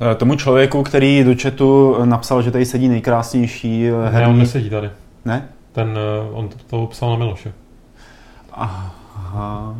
Eh, tomu člověku, který do chatu napsal, že tady sedí nejkrásnější herní... Ne, on nesedí tady. Ne? Ten, on to psal na Miloše. Aha.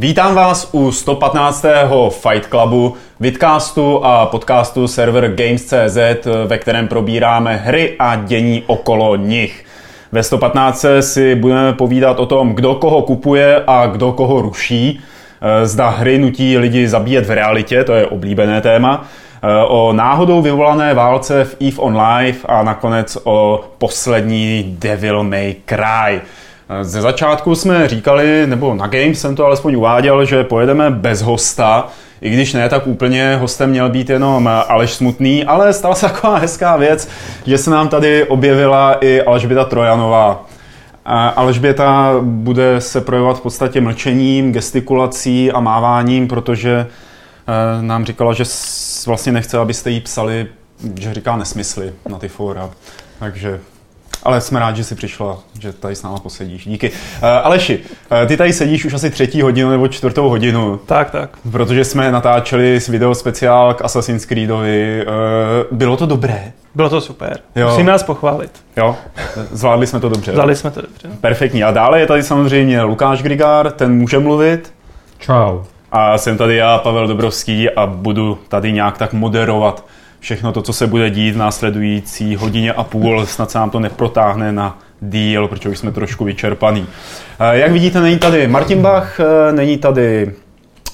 Vítám vás u 115. Fight Clubu, vidcastu a podcastu server Games.cz, ve kterém probíráme hry a dění okolo nich. Ve 115 si budeme povídat o tom, kdo koho kupuje a kdo koho ruší. Zda hry nutí lidi zabíjet v realitě, to je oblíbené téma. O náhodou vyvolané válce v EVE Online a nakonec o poslední Devil May Cry. Ze začátku jsme říkali, nebo na Games jsem to alespoň uváděl, že pojedeme bez hosta, i když ne, tak úplně hostem měl být jenom Aleš Smutný, ale stala se taková hezká věc, že se nám tady objevila i Alžběta Trojanová. Alžběta bude se projevovat v podstatě mlčením, gestikulací a máváním, protože eh, nám říkala, že vlastně nechce, abyste jí psali, že říká nesmysly na ty fóra. Takže ale jsme rádi, že jsi přišla, že tady s náma posedíš. Díky. Uh, Aleši, uh, ty tady sedíš už asi třetí hodinu nebo čtvrtou hodinu. Tak, tak. Protože jsme natáčeli s video speciál k Assassin's Creedovi. Uh, bylo to dobré? Bylo to super. Jo. Musím nás pochválit. Jo, zvládli jsme to dobře. Zvládli jsme to dobře. Perfektní. A dále je tady samozřejmě Lukáš Grigár, ten může mluvit. Čau. A jsem tady já, Pavel Dobrovský, a budu tady nějak tak moderovat všechno to, co se bude dít v následující hodině a půl, snad se nám to neprotáhne na díl, protože už jsme trošku vyčerpaný. Eh, jak vidíte, není tady Martin Bach, eh, není tady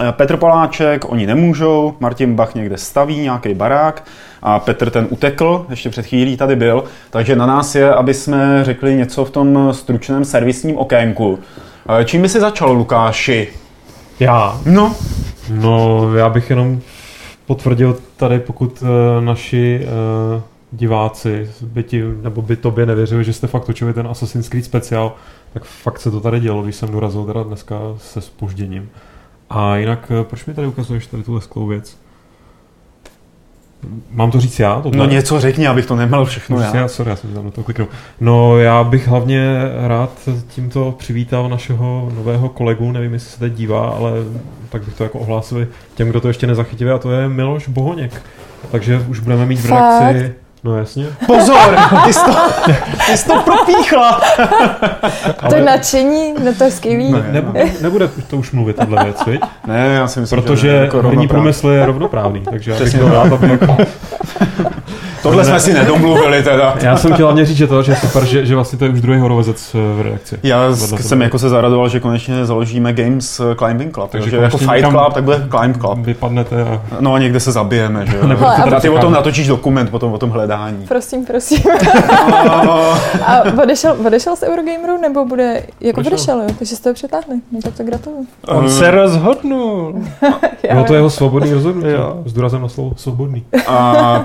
eh, Petr Poláček, oni nemůžou, Martin Bach někde staví nějaký barák a Petr ten utekl, ještě před chvílí tady byl, takže na nás je, aby jsme řekli něco v tom stručném servisním okénku. Čím by si začal, Lukáši? Já? No. No, já bych jenom potvrdil tady, pokud uh, naši uh, diváci by ti, nebo by tobě nevěřili, že jste fakt točili ten Assassin's Creed speciál, tak fakt se to tady dělo, když jsem dorazil teda dneska se spožděním. A jinak, uh, proč mi tady ukazuješ tady tuhle sklou věc? Mám to říct já? Tohle? No něco řekni, abych to neměl všechno já. já. Sorry, já jsem tam na to kliknul. No já bych hlavně rád tímto přivítal našeho nového kolegu, nevím, jestli se teď dívá, ale tak bych to jako ohlásil těm, kdo to ještě nezachytili, a to je Miloš Bohoněk. Takže už budeme mít v reakci... No jasně. Pozor, ty jsi to, ty jsi to propíchla. to nadšení, no to je skvělý. Ne, nebude, nebude to už mluvit tohle věc, viď? Ne, já si myslím, Protože že jako herní průmysl je rovnoprávný, takže já bych byl rád, aby jako Tohle jsme si nedomluvili teda. Já jsem chtěl hlavně říct, že to, že super, že, že vlastně to je už druhý horovezec eh, v reakci. Já jsem jako se zaradoval, že konečně založíme Games eh, Climbing Club, takže, takže jako Fight Club, tak bude Climb Club. Vypadnete a... No a někde se zabijeme, že jo. Nebo a ty o tom natočíš dokument potom o tom hledání. Prosím, prosím. a odešel, odešel z Eurogameru, nebo bude, jako odešel, odešel jo, takže jste ho přitáhli, no tak to gratuluju. On se rozhodnul. Bylo to jeho svobodný rozhodnutí, s důrazem na slovo svobodný. A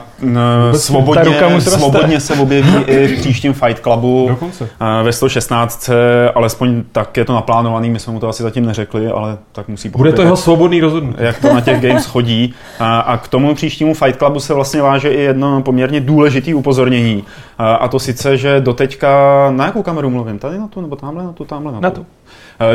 svobodně, svobodně se objeví i v příštím Fight Clubu Dokonce. ve 116, alespoň tak je to naplánovaný, my jsme mu to asi zatím neřekli, ale tak musí pochopit. Bude to jeho svobodný rozhodnutí. Jak to na těch games chodí. A, a k tomu příštímu Fight Clubu se vlastně váže i jedno poměrně důležité upozornění. A, a to sice, že doteďka, na jakou kameru mluvím? Tady na tu, nebo tamhle na tu, tamhle na tu? Na tu.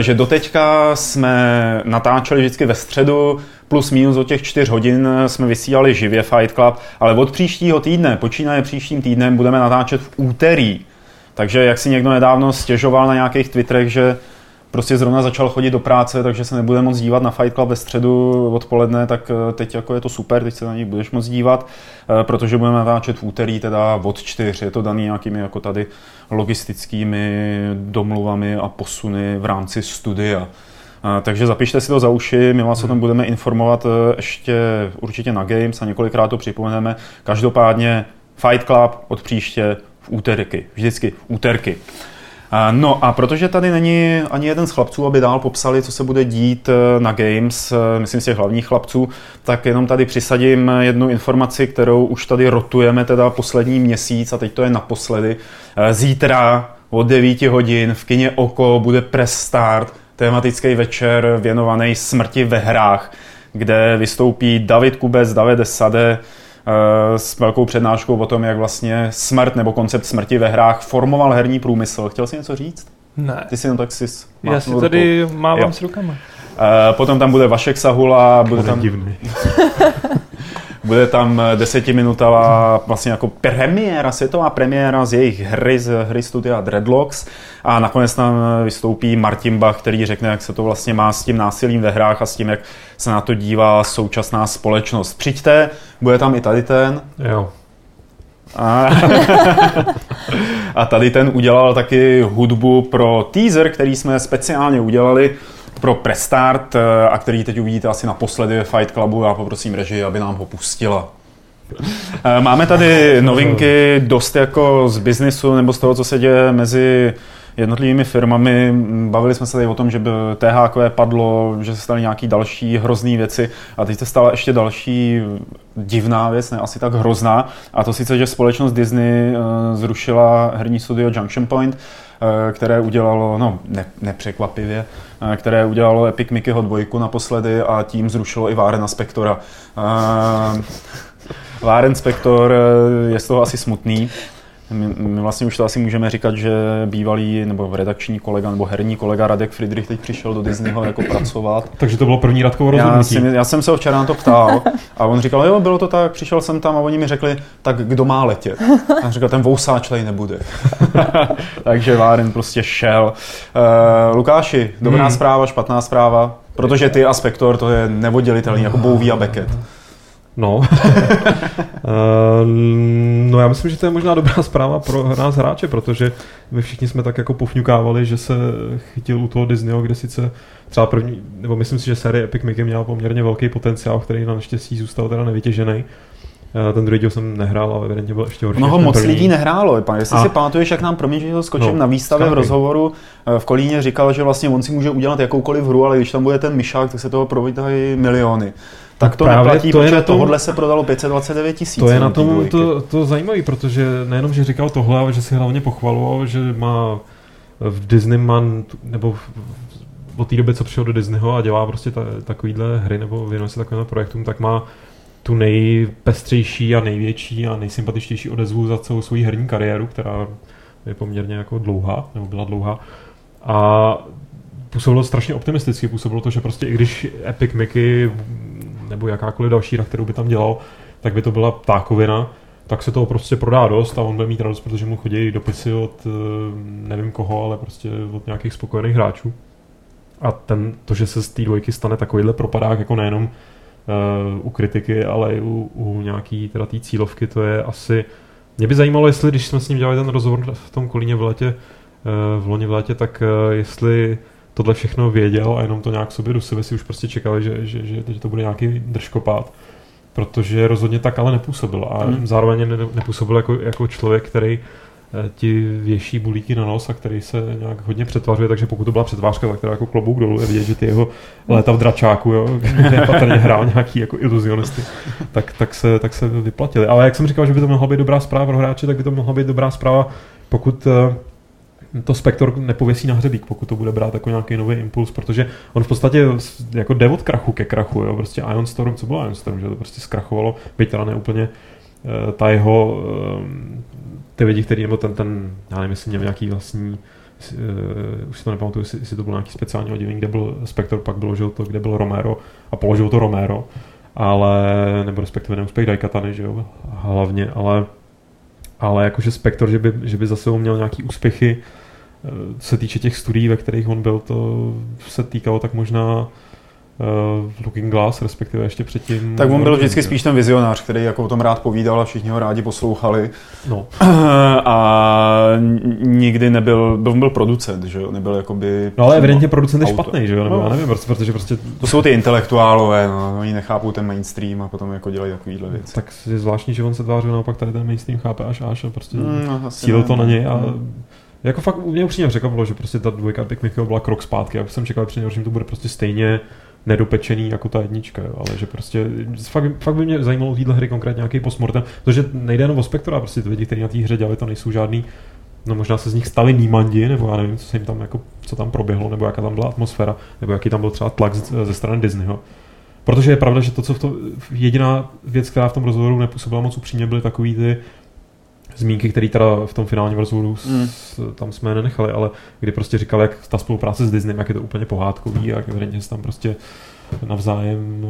Že doteďka jsme natáčeli vždycky ve středu, plus minus od těch čtyř hodin jsme vysílali živě Fight Club, ale od příštího týdne, počínaje příštím týdnem, budeme natáčet v úterý. Takže jak si někdo nedávno stěžoval na nějakých Twitterech, že prostě zrovna začal chodit do práce, takže se nebude moc dívat na Fight Club ve středu odpoledne, tak eh, teď jako je to super, teď se na něj budeš moc dívat, eh, protože budeme natáčet v úterý teda od čtyř, je to daný nějakými jako tady logistickými domluvami a posuny v rámci studia. Takže zapište si to za uši, my vás o tom budeme informovat ještě určitě na Games a několikrát to připomeneme. Každopádně Fight Club od příště v úterky, vždycky v úterky. No a protože tady není ani jeden z chlapců, aby dál popsali, co se bude dít e, na Games, e, myslím si hlavních chlapců, tak jenom tady přisadím jednu informaci, kterou už tady rotujeme teda poslední měsíc a teď to je naposledy. Zítra od 9 hodin v kině Oko bude press start tematický večer věnovaný smrti ve hrách. kde vystoupí David Kubec, David Sade, eh, s velkou přednáškou o tom, jak vlastně smrt nebo koncept smrti ve hrách formoval herní průmysl. Chtěl jsi něco říct? Ne. Ty si jenom tak si Já si tady mávám jo. s rukama. Uh, potom tam bude Vašek Sahula, bude tam... divný. Bude tam desetiminutová vlastně jako premiéra, světová premiéra z jejich hry, z hry studia Dreadlocks a nakonec tam vystoupí Martin Bach, který řekne, jak se to vlastně má s tím násilím ve hrách a s tím, jak se na to dívá současná společnost. Přijďte, bude tam i tady ten. Jo. A, a tady ten udělal taky hudbu pro teaser, který jsme speciálně udělali pro Prestart eh, a který teď uvidíte asi naposledy ve Fight Clubu. Já poprosím režii, aby nám ho pustila. Eh, máme tady novinky dost jako z biznisu nebo z toho, co se děje mezi jednotlivými firmami. Bavili jsme se tady o tom, že by THQ padlo, že se staly nějaké další hrozné věci a teď se stala ještě další divná věc, ne asi tak hrozná, a to sice, že společnost Disney eh, zrušila herní studio Junction Point, které udělalo, no ne, nepřekvapivě, eh, které udělalo Epic Mickeyho dvojku naposledy a tím zrušilo i Várena Spektora. Váren eh, Spektor je z toho asi smutný, my, my vlastně už to asi můžeme říkat, že bývalý nebo redakční kolega nebo herní kolega Radek Friedrich teď přišel do Disneyho jako pracovat. Takže to bylo první Radkovo rozhodnutí. Já, si, já jsem se ho včera na to ptal a on říkal, jo, bylo to tak, přišel jsem tam a oni mi řekli, tak kdo má letět? A říkal, ten vousáč tady nebude. Takže Váren prostě šel. Uh, Lukáši, dobrá hmm. zpráva, špatná zpráva, protože ty a Spektor to je nevodělitelný, jako Bowie a Beckett. No. Eh, no já myslím, že to je možná dobrá zpráva pro nás hráče, protože my všichni jsme tak jako pofňukávali, že se chytil u toho Disneyho, kde sice třeba první, nebo myslím si, že série Epic Mickey měla poměrně velký potenciál, který na naštěstí zůstal teda nevytěžený. Eh, ten druhý díl jsem nehrál, ale evidentně byl ještě horší. No ho moc první. lidí nehrálo. Pan, jestli a. si pamatuješ, jak nám, promiň, že to skočím, no, na výstavě v rozhovoru eh, v Kolíně říkal, že vlastně on si může udělat jakoukoliv hru, ale když tam bude ten myšák, tak se toho provítají miliony. Tak to Právě neplatí, to je na tom, tohle se prodalo 529 tisíc. To je na tom to, to zajímavé, protože nejenom, že říkal tohle, ale že si hlavně pochvaloval, že má v Disney man, nebo v, od té doby, co přišel do Disneyho a dělá prostě ta, takovýhle hry nebo věnuje se takovým projektům, tak má tu nejpestřejší a největší a nejsympatičtější odezvu za celou svou herní kariéru, která je poměrně jako dlouhá, nebo byla dlouhá. A působilo strašně optimisticky, působilo to, že prostě i když Epic Mickey nebo jakákoliv další hra, kterou by tam dělal, tak by to byla ptákovina, tak se toho prostě prodá dost a on bude mít radost, protože mu chodí dopisy od eh, nevím koho, ale prostě od nějakých spokojených hráčů. A ten, to, že se z té dvojky stane takovýhle propadák, jako nejenom uh, u kritiky, ale i u, u nějaký teda té cílovky, to je asi... Mě by zajímalo, jestli, když jsme s ním dělali ten rozhovor v tom Kolíně v letě, uh, v loni v létě, tak uh, jestli tohle všechno věděl a jenom to nějak sobě do sebe si už prostě čekali, že, že, že, že to bude nějaký držkopát. Protože rozhodně tak ale nepůsobil. A hmm. zároveň nepůsobil jako, jako člověk, který eh, ti věší bulíky na nos a který se nějak hodně přetvařuje, takže pokud to byla přetvářka, tak teda jako klobouk dolů je vidět, že ty jeho léta v dračáku, jo, kde patrně hrál nějaký jako iluzionisty, tak, tak, se, tak se vyplatili. Ale jak jsem říkal, že by to mohla být dobrá zpráva pro hráče, tak by to mohla být dobrá zpráva, pokud eh, to Spektor nepověsí na hřebík, pokud to bude brát jako nějaký nový impuls, protože on v podstatě jako jde od krachu ke krachu, jo, prostě Ion Storm, co bylo Ion Storm, že to prostě zkrachovalo, byť teda ne úplně eh, ta jeho, eh, ty lidi, který, nebo ten, ten, já nevím, jestli měl nějaký vlastní Uh, už si to nepamatuju, jestli, jestli to bylo nějaký speciální oddělení, kde byl Spector, pak bylo to, kde byl Romero a položil to Romero, ale, nebo respektive neúspěch Daikatany, že jo, hlavně, ale, ale jakože Spector, že by, že by zase měl nějaký úspěchy, co se týče těch studií, ve kterých on byl, to se týkalo tak možná uh, Looking Glass, respektive ještě předtím. Tak on byl vždycky spíš ten vizionář, který jako o tom rád povídal a všichni ho rádi poslouchali. No. A nikdy nebyl, byl, byl producent, že jo, nebyl jakoby... No ale evidentně producent je špatný, že jo, nebo no. já nevím, prostě, protože prostě... To jsou ty intelektuálové, no, oni nechápou ten mainstream a potom jako dělají takovýhle věci. Tak je zvláštní, že on se tvářil naopak tady ten mainstream chápe až až a prostě mm, no, cílil to na něj a jako fakt mě upřímně překvapilo, že prostě ta dvojka Epic Mickeyho byla krok zpátky. Já jsem čekal, že to bude prostě stejně nedopečený jako ta jednička, jo. ale že prostě fakt, fakt by mě zajímalo u téhle hry konkrétně nějaký postmortem, protože nejde jenom o Spektora, prostě ty lidi, kteří na té hře dělali, to nejsou žádný No možná se z nich stali nímandi, nebo já nevím, co se jim tam jako, co tam proběhlo, nebo jaká tam byla atmosféra, nebo jaký tam byl třeba tlak ze strany Disneyho. Protože je pravda, že to, co v tom, jediná věc, která v tom rozhovoru nepůsobila moc upřímně, byly takový ty zmínky, které teda v tom finálním rozhovoru mm. tam jsme nenechali, ale kdy prostě říkal, jak ta spolupráce s Disney, jak je to úplně pohádkový a jak tam prostě navzájem,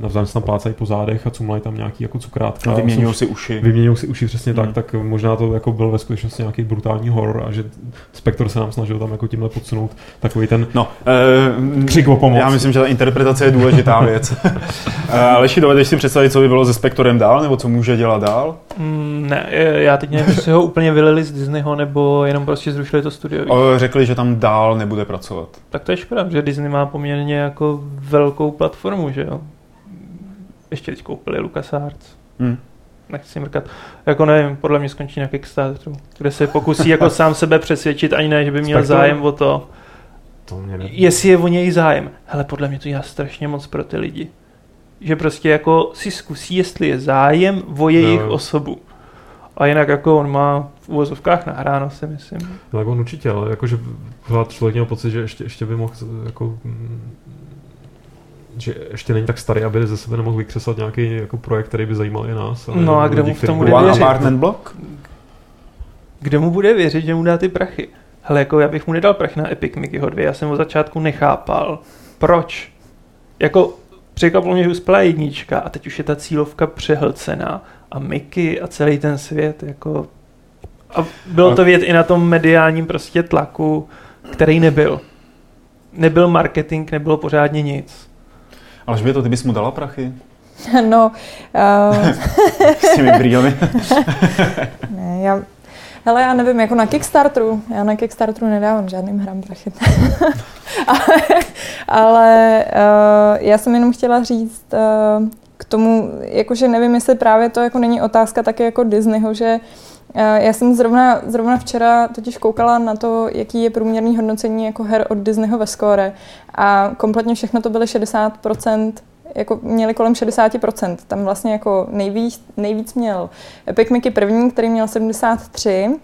navzájem se tam plácají po zádech a cumlají tam nějaký jako cukrátka. Vyměňují si uši. Vyměňují si uši přesně hmm. tak, tak možná to jako byl ve skutečnosti nějaký brutální horor a že Spektor se nám snažil tam jako tímhle podsunout takový ten no, uh, křik o pomoc. Já myslím, že ta interpretace je důležitá věc. uh, Aleši, dovedeš si představit, co by bylo se Spektorem dál, nebo co může dělat dál? Mm, ne, já teď nevím, jestli ho úplně vylili z Disneyho, nebo jenom prostě zrušili to studio. Uh, řekli, že tam dál nebude pracovat. Tak to je škoda, že Disney má poměrně jako velkou velkou platformu, že jo. Ještě teď koupili LucasArts. Hmm. Nechci mrkat. Jako nevím, podle mě skončí na Kickstarteru, kde se pokusí jako sám sebe přesvědčit, ani ne, že by měl Spektrum. zájem o to. to mě ne... Jestli je o něj zájem. Hele, podle mě to dělá strašně moc pro ty lidi. Že prostě jako si zkusí, jestli je zájem o jejich no. osobu. A jinak jako on má v úvozovkách nahráno, si myslím. Tak on určitě, ale jakože člověk měl pocit, že ještě, ještě by mohl jako že ještě není tak starý, aby ze sebe nemohl vykřesat nějaký jako projekt, který by zajímal i nás. Ale no a kde mu v tom bude věřit? apartment block? Kde mu bude věřit, že mu dá ty prachy? Hele, jako já bych mu nedal prach na Epic Mickeyho 2, já jsem od začátku nechápal. Proč? Jako překvapilo mě, že uspěla jednička a teď už je ta cílovka přehlcená a Mickey a celý ten svět jako... A bylo to vědět i na tom mediálním prostě tlaku, který nebyl. Nebyl marketing, nebylo pořádně nic. Ale by to, ty bys mu dala prachy? No. Uh... S těmi brýlemi. ne, já, hele, já nevím, jako na Kickstarteru. Já na Kickstarteru nedávám žádným hrám prachy. ale ale uh, já jsem jenom chtěla říct uh, k tomu, jakože nevím, jestli právě to jako není otázka také jako Disneyho, že Eh, já jsem zrovna, zrovna včera totiž koukala na to, jaký je průměrný hodnocení jako her od Disneyho ve score a kompletně všechno to byly 60%, jako měli kolem 60%. Tam vlastně jako nejvíc, nejvíc měl Epic Mickey první, který měl 73,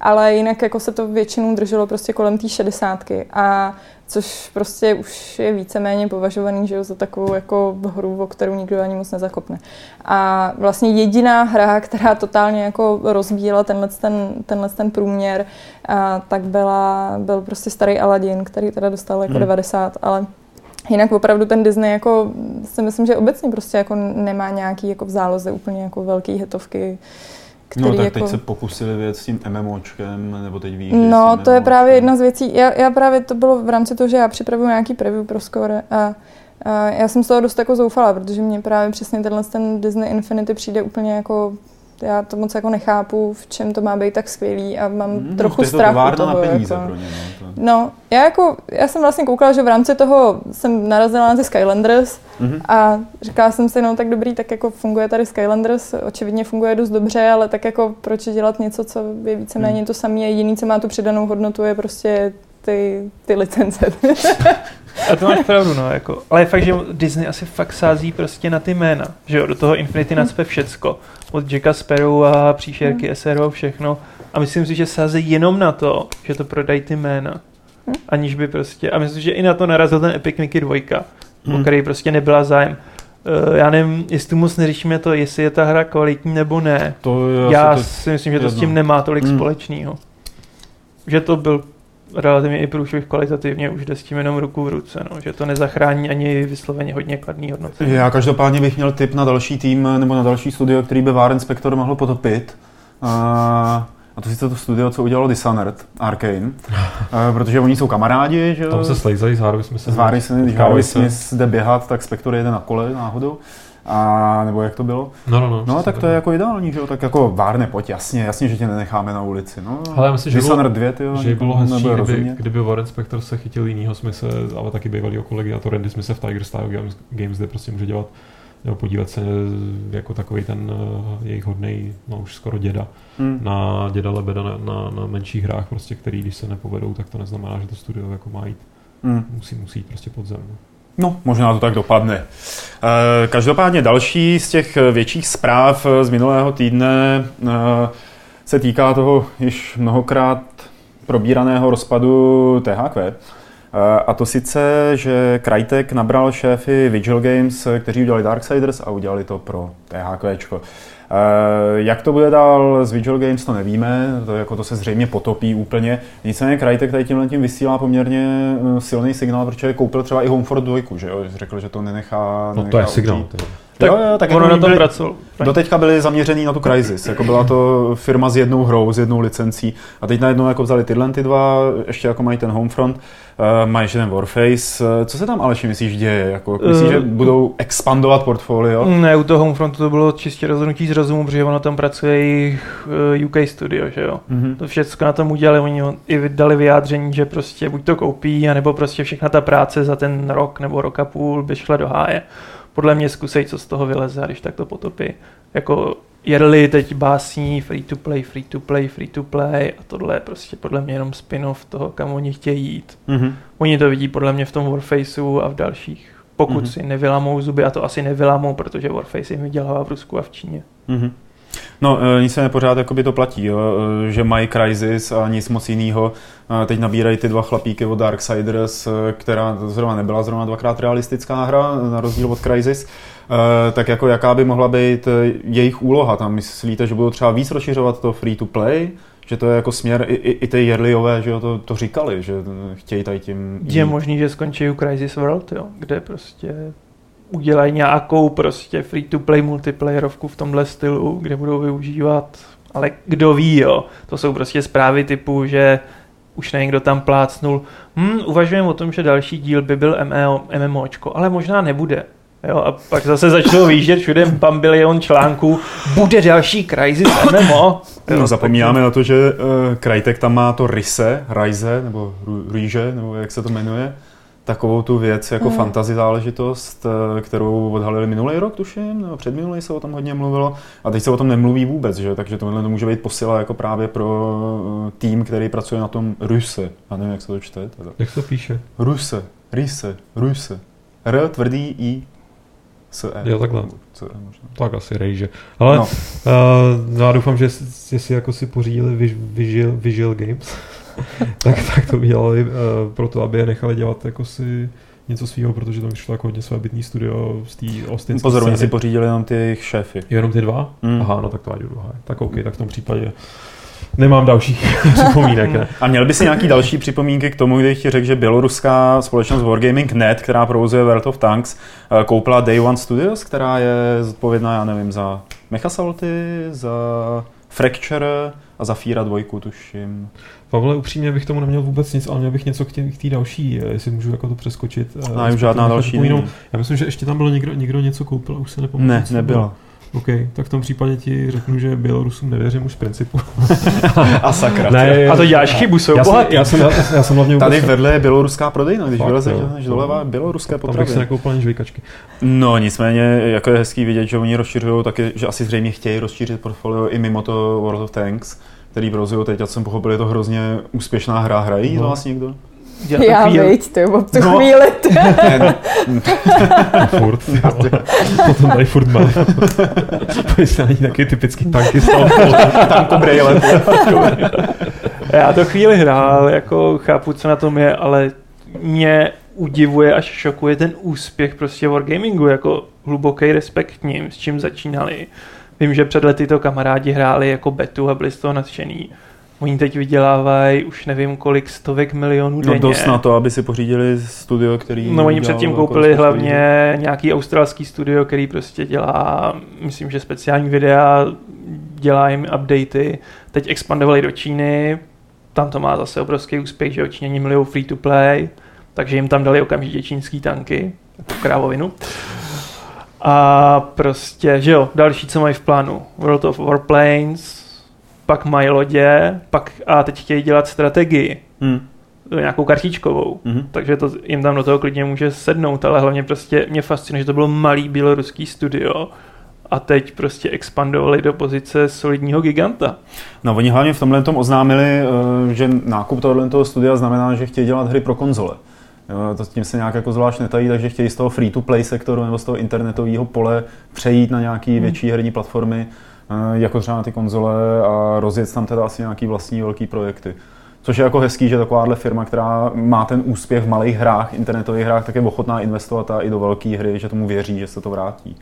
ale jinak jako se to většinou drželo prostě kolem té šedesátky. A což prostě už je víceméně považovaný že za takovou jako hru, o kterou nikdo ani moc nezakopne. A vlastně jediná hra, která totálně jako rozbíjela tenhle ten, tenhle ten průměr, a, tak byla, byl prostě starý Aladdin, který teda dostal jako hmm. 90, ale Jinak opravdu ten Disney jako si myslím, že obecně prostě jako nemá nějaký jako v záloze úplně jako velký hitovky který no tak jako... teď se pokusili věc s tím MMOčkem, nebo teď víš, No, to je právě jedna z věcí. Já, já právě to bylo v rámci toho, že já připravuju nějaký preview pro Score a, a já jsem z toho dost jako zoufala, protože mě právě přesně tenhle ten Disney Infinity přijde úplně jako já to moc jako nechápu, v čem to má být tak skvělý a mám mm, trochu no, strach to toho. Na peníze jako. pro ně, no, to... no, já jako, já jsem vlastně koukala, že v rámci toho jsem narazila na ty Skylanders mm-hmm. a říkala jsem si, no tak dobrý, tak jako funguje tady Skylanders, očividně funguje dost dobře, ale tak jako proč dělat něco, co je víceméně mm. to samé, jediný, co má tu přidanou hodnotu, je prostě ty, ty licence. A to máš pravdu, no, jako. Ale je fakt, že Disney asi fakt sází prostě na ty jména, že jo, do toho Infinity hmm. nacpe všecko. Od Jacka Sparrow a příšerky hmm. SRO, všechno. A myslím si, že sází jenom na to, že to prodají ty jména. Hmm. Aniž by prostě, a myslím, že i na to narazil ten Epic Mickey 2, hmm. o který prostě nebyla zájem. Uh, já nevím, jestli moc neřešíme to, jestli je ta hra kvalitní nebo ne. To je já to si myslím, že to jedno. s tím nemá tolik hmm. společného. Že to byl relativně i průšvih kvalitativně už jde s tím jenom ruku v ruce, no, že to nezachrání ani vysloveně hodně kladný hodnocení. Já každopádně bych měl tip na další tým nebo na další studio, který by War Inspector mohl potopit. Uh, a to sice to studio, co udělalo Dishonored, Arkane, protože oni jsou kamarádi, že Tam se slejzají s Harvey Smithem. S Harvey Smith, když Harvey Smith jde běhat, tak Spector jede na kole náhodou. A nebo jak to bylo? No, no, no. No, tak to je jako ideální, že jo? Tak jako Várne, pojď, jasně, jasně, že tě nenecháme na ulici. No, Ale myslím, že bylo, dvě, tyjo, že bylo hezčí, kdyby, kdyby Warren Spector se chytil jinýho Smise, ale taky bývalýho kolegy, a to Randy Smise v Tiger Style Games, Games kde prostě může dělat nebo podívat se jako takový ten uh, jejich hodný, no už skoro děda, hmm. na děda Lebeda na, na, na, menších hrách, prostě, který když se nepovedou, tak to neznamená, že to studio jako má jít. Hmm. Musí, musí jít prostě pod zem. No. No, možná to tak dopadne. Eh, každopádně další z těch větších zpráv z minulého týdne eh, se týká toho již mnohokrát probíraného rozpadu THQ. Eh, a to sice, že Crytek nabral šéfy Vigil Games, kteří udělali Darksiders a udělali to pro THQ. Jak to bude dál s Vigil Games, to nevíme, to, jako to se zřejmě potopí úplně. Nicméně Crytek tady tímhle tím vysílá poměrně silný signál, protože koupil třeba i Homefort 2, že jo? Řekl, že to nenechá, No to je signál. Tak, jo, jo, tak ono jako na tom byli, pracoval. Doteďka byli zaměřený na tu Crysis, jako byla to firma s jednou hrou, s jednou licencí a teď najednou jako vzali tyhle ty dva, ještě jako mají ten Homefront, uh, mají ještě ten Warface. Co se tam Aleši myslíš děje? Jako, myslíš, uh, že budou expandovat portfolio? Ne, u toho Homefrontu to bylo čistě rozhodnutí z rozumu, protože ono tam pracuje jejich UK studio, že jo. Mm-hmm. To všechno na tom udělali, oni i dali vyjádření, že prostě buď to koupí, anebo prostě všechna ta práce za ten rok nebo rok a půl by šla do háje podle mě zkusej, co z toho vyleze a když tak to potopí. Jako Jerli teď básní free to play, free to play, free to play a tohle je prostě podle mě jenom spin-off toho, kam oni chtějí jít. Mm-hmm. Oni to vidí podle mě v tom Warfaceu a v dalších. Pokud mm-hmm. si nevylamou zuby, a to asi nevylamou, protože Warface jim vydělává v Rusku a v Číně. Mm-hmm. No, e, nic se nepořád jakoby to platí, jo? E, že mají Crysis a nic moc jiného. E, teď nabírají ty dva chlapíky od Darksiders, která zrovna nebyla zrovna dvakrát realistická hra, na rozdíl od Crysis. Tak jako jaká by mohla být jejich úloha? Tam myslíte, že budou třeba víc rozšiřovat to free to play? že to je jako směr, i, i, i ty Jerliové, že jo, to, to říkali, že chtějí tady tím Je možný, že skončí u Crisis World, jo, kde prostě udělají nějakou prostě free-to-play multiplayerovku v tomhle stylu, kde budou využívat, ale kdo ví, jo. To jsou prostě zprávy typu, že už někdo tam plácnul, hm, uvažujeme o tom, že další díl by byl MMO, MMOčko, ale možná nebude. Jo, a pak zase začnou výjíždět všude pambilion článků, bude další Crysis MMO. Jo, no, zapomínáme na to, že uh, Crytek tam má to Rise, Rise, nebo Rýže, nebo jak se to jmenuje, takovou tu věc jako mm. fantasy záležitost, eh, kterou odhalili minulý rok, tuším, nebo předminulý se o tom hodně mluvilo, a teď se o tom nemluví vůbec, že? takže tohle to může být posila jako právě pro eh, tým, který pracuje na tom Ruse. Já nevím, jak se to čte. Teda. Jak se to píše? Ruse, Rise, Ruse. R tvrdý I C E. Jo, takhle. C možná. Tak asi rejže. Ale no. uh, já doufám, že si jako si pořídili Visual, Visual Games. tak, tak to udělali uh, proto, aby je nechali dělat jako si něco svého, protože tam vyšlo jako hodně své bytný studio z té Austin. Pozor, oni si pořídili jenom ty jejich šéfy. Jenom ty dva? Mm. Aha, no tak to ať druhá. Tak OK, tak v tom případě Nemám dalších připomínek. Ne? A měl by si nějaký další připomínky k tomu, když ti řekl, že běloruská společnost Wargaming.net, která provozuje World of Tanks, eh, koupila Day One Studios, která je zodpovědná, já nevím, za Mechasalty, za Fracture a za Fíra dvojku, tuším. Pavle, upřímně bych tomu neměl vůbec nic, ale měl bych něco k té další, eh, jestli můžu jako to přeskočit. No, už žádná další Já myslím, že ještě tam bylo někdo, někdo něco koupil, už se nepamatuji. Ne, nebylo. OK, tak v tom případě ti řeknu, že Bělorusům nevěřím už z principu. a sakra. Ne, a to děláš chybu, jsou já bohatý. Jsem, já, jsem, já, já jsem hlavně Tady vedle je běloruská prodejna, když vyleze doleva běloruské potraviny. Tam bych si nekoupil ani žvejkačky. No nicméně, jako je hezký vidět, že oni rozšiřují taky, že asi zřejmě chtějí rozšířit portfolio i mimo to World of Tanks, který provozují teď, já jsem pochopil, je to hrozně úspěšná hra. Hrají no. to vlastně někdo? Já, já veď, to je v tu no. chvíli. furt, Potom tady furt má. Pojď ani taky typický tanky z toho. Tanko brejle. já to chvíli hrál, jako chápu, co na tom je, ale mě udivuje až šokuje ten úspěch prostě Wargamingu, jako hluboký respekt k ním, s čím začínali. Vím, že před lety to kamarádi hráli jako betu a byli z toho nadšený. Oni teď vydělávají už nevím kolik stovek milionů denně. No dost na to, aby si pořídili studio, který... No oni předtím koupili hlavně studio. nějaký australský studio, který prostě dělá, myslím, že speciální videa, dělá jim updaty. Teď expandovali do Číny, tam to má zase obrovský úspěch, že Číňani milují free to play, takže jim tam dali okamžitě čínský tanky, jako krávovinu. A prostě, že jo, další, co mají v plánu. World of Warplanes, pak mají lodě, pak a teď chtějí dělat strategii. Hmm. Nějakou kartičkovou. Hmm. Takže to jim tam do toho klidně může sednout, ale hlavně prostě mě fascinuje, že to bylo malý běloruský studio a teď prostě expandovali do pozice solidního giganta. No oni hlavně v tomhle tom oznámili, eh, že nákup tohoto studia znamená, že chtějí dělat hry pro konzole. To s tím se nějak jako zvlášť netají, takže chtějí z toho free-to-play sektoru nebo z toho internetového pole přejít na nějaké hmm. větší herní platformy, jako třeba na ty konzole a rozjet tam teda asi nějaký vlastní velký projekty. Což je jako hezký, že takováhle firma, která má ten úspěch v malých hrách, internetových hrách, tak je ochotná investovat a i do velké hry, že tomu věří, že se to vrátí.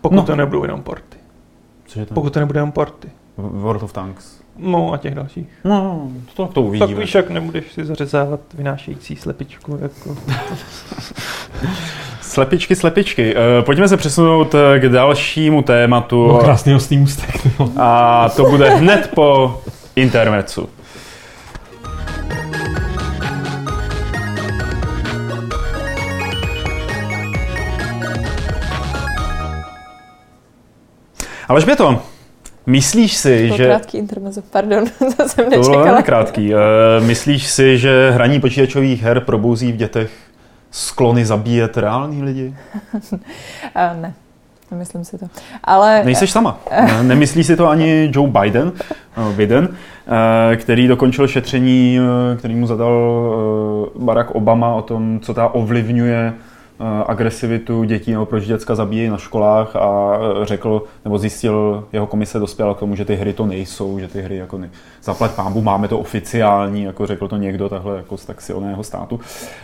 Pokud No. to nebudou jenom porty. Je ten Pokud to nebude jenom porty. World of Tanks. No a těch dalších. No, to, to Tak uvidíme. víš, jak nebudeš si zařezávat vynášející slepičku. Jako. Slepičky, slepičky. Eh, Pojďme se přesunout eh, k dalšímu tématu. No, krásný hostný ústek. jo. A to bude hned po intermecu. Alžběto, myslíš si, To že... krátký intermezzo, pardon, to jsem To bylo nečekala. krátký. Eh, Myslíš si, že hraní počítačových her probouzí v dětech sklony zabíjet reální lidi? A ne, nemyslím si to. Ale Nejseš sama. Ne- Nemyslí si to ani Joe Biden, eh, Biden eh, který dokončil šetření, eh, který mu zadal eh, Barack Obama o tom, co ta ovlivňuje eh, agresivitu dětí nebo proč děcka zabíjejí na školách a eh, řekl, nebo zjistil, jeho komise dospěla k tomu, že ty hry to nejsou, že ty hry jako ne, zaplať pámbu, máme to oficiální, jako řekl to někdo takhle jako z tak silného státu.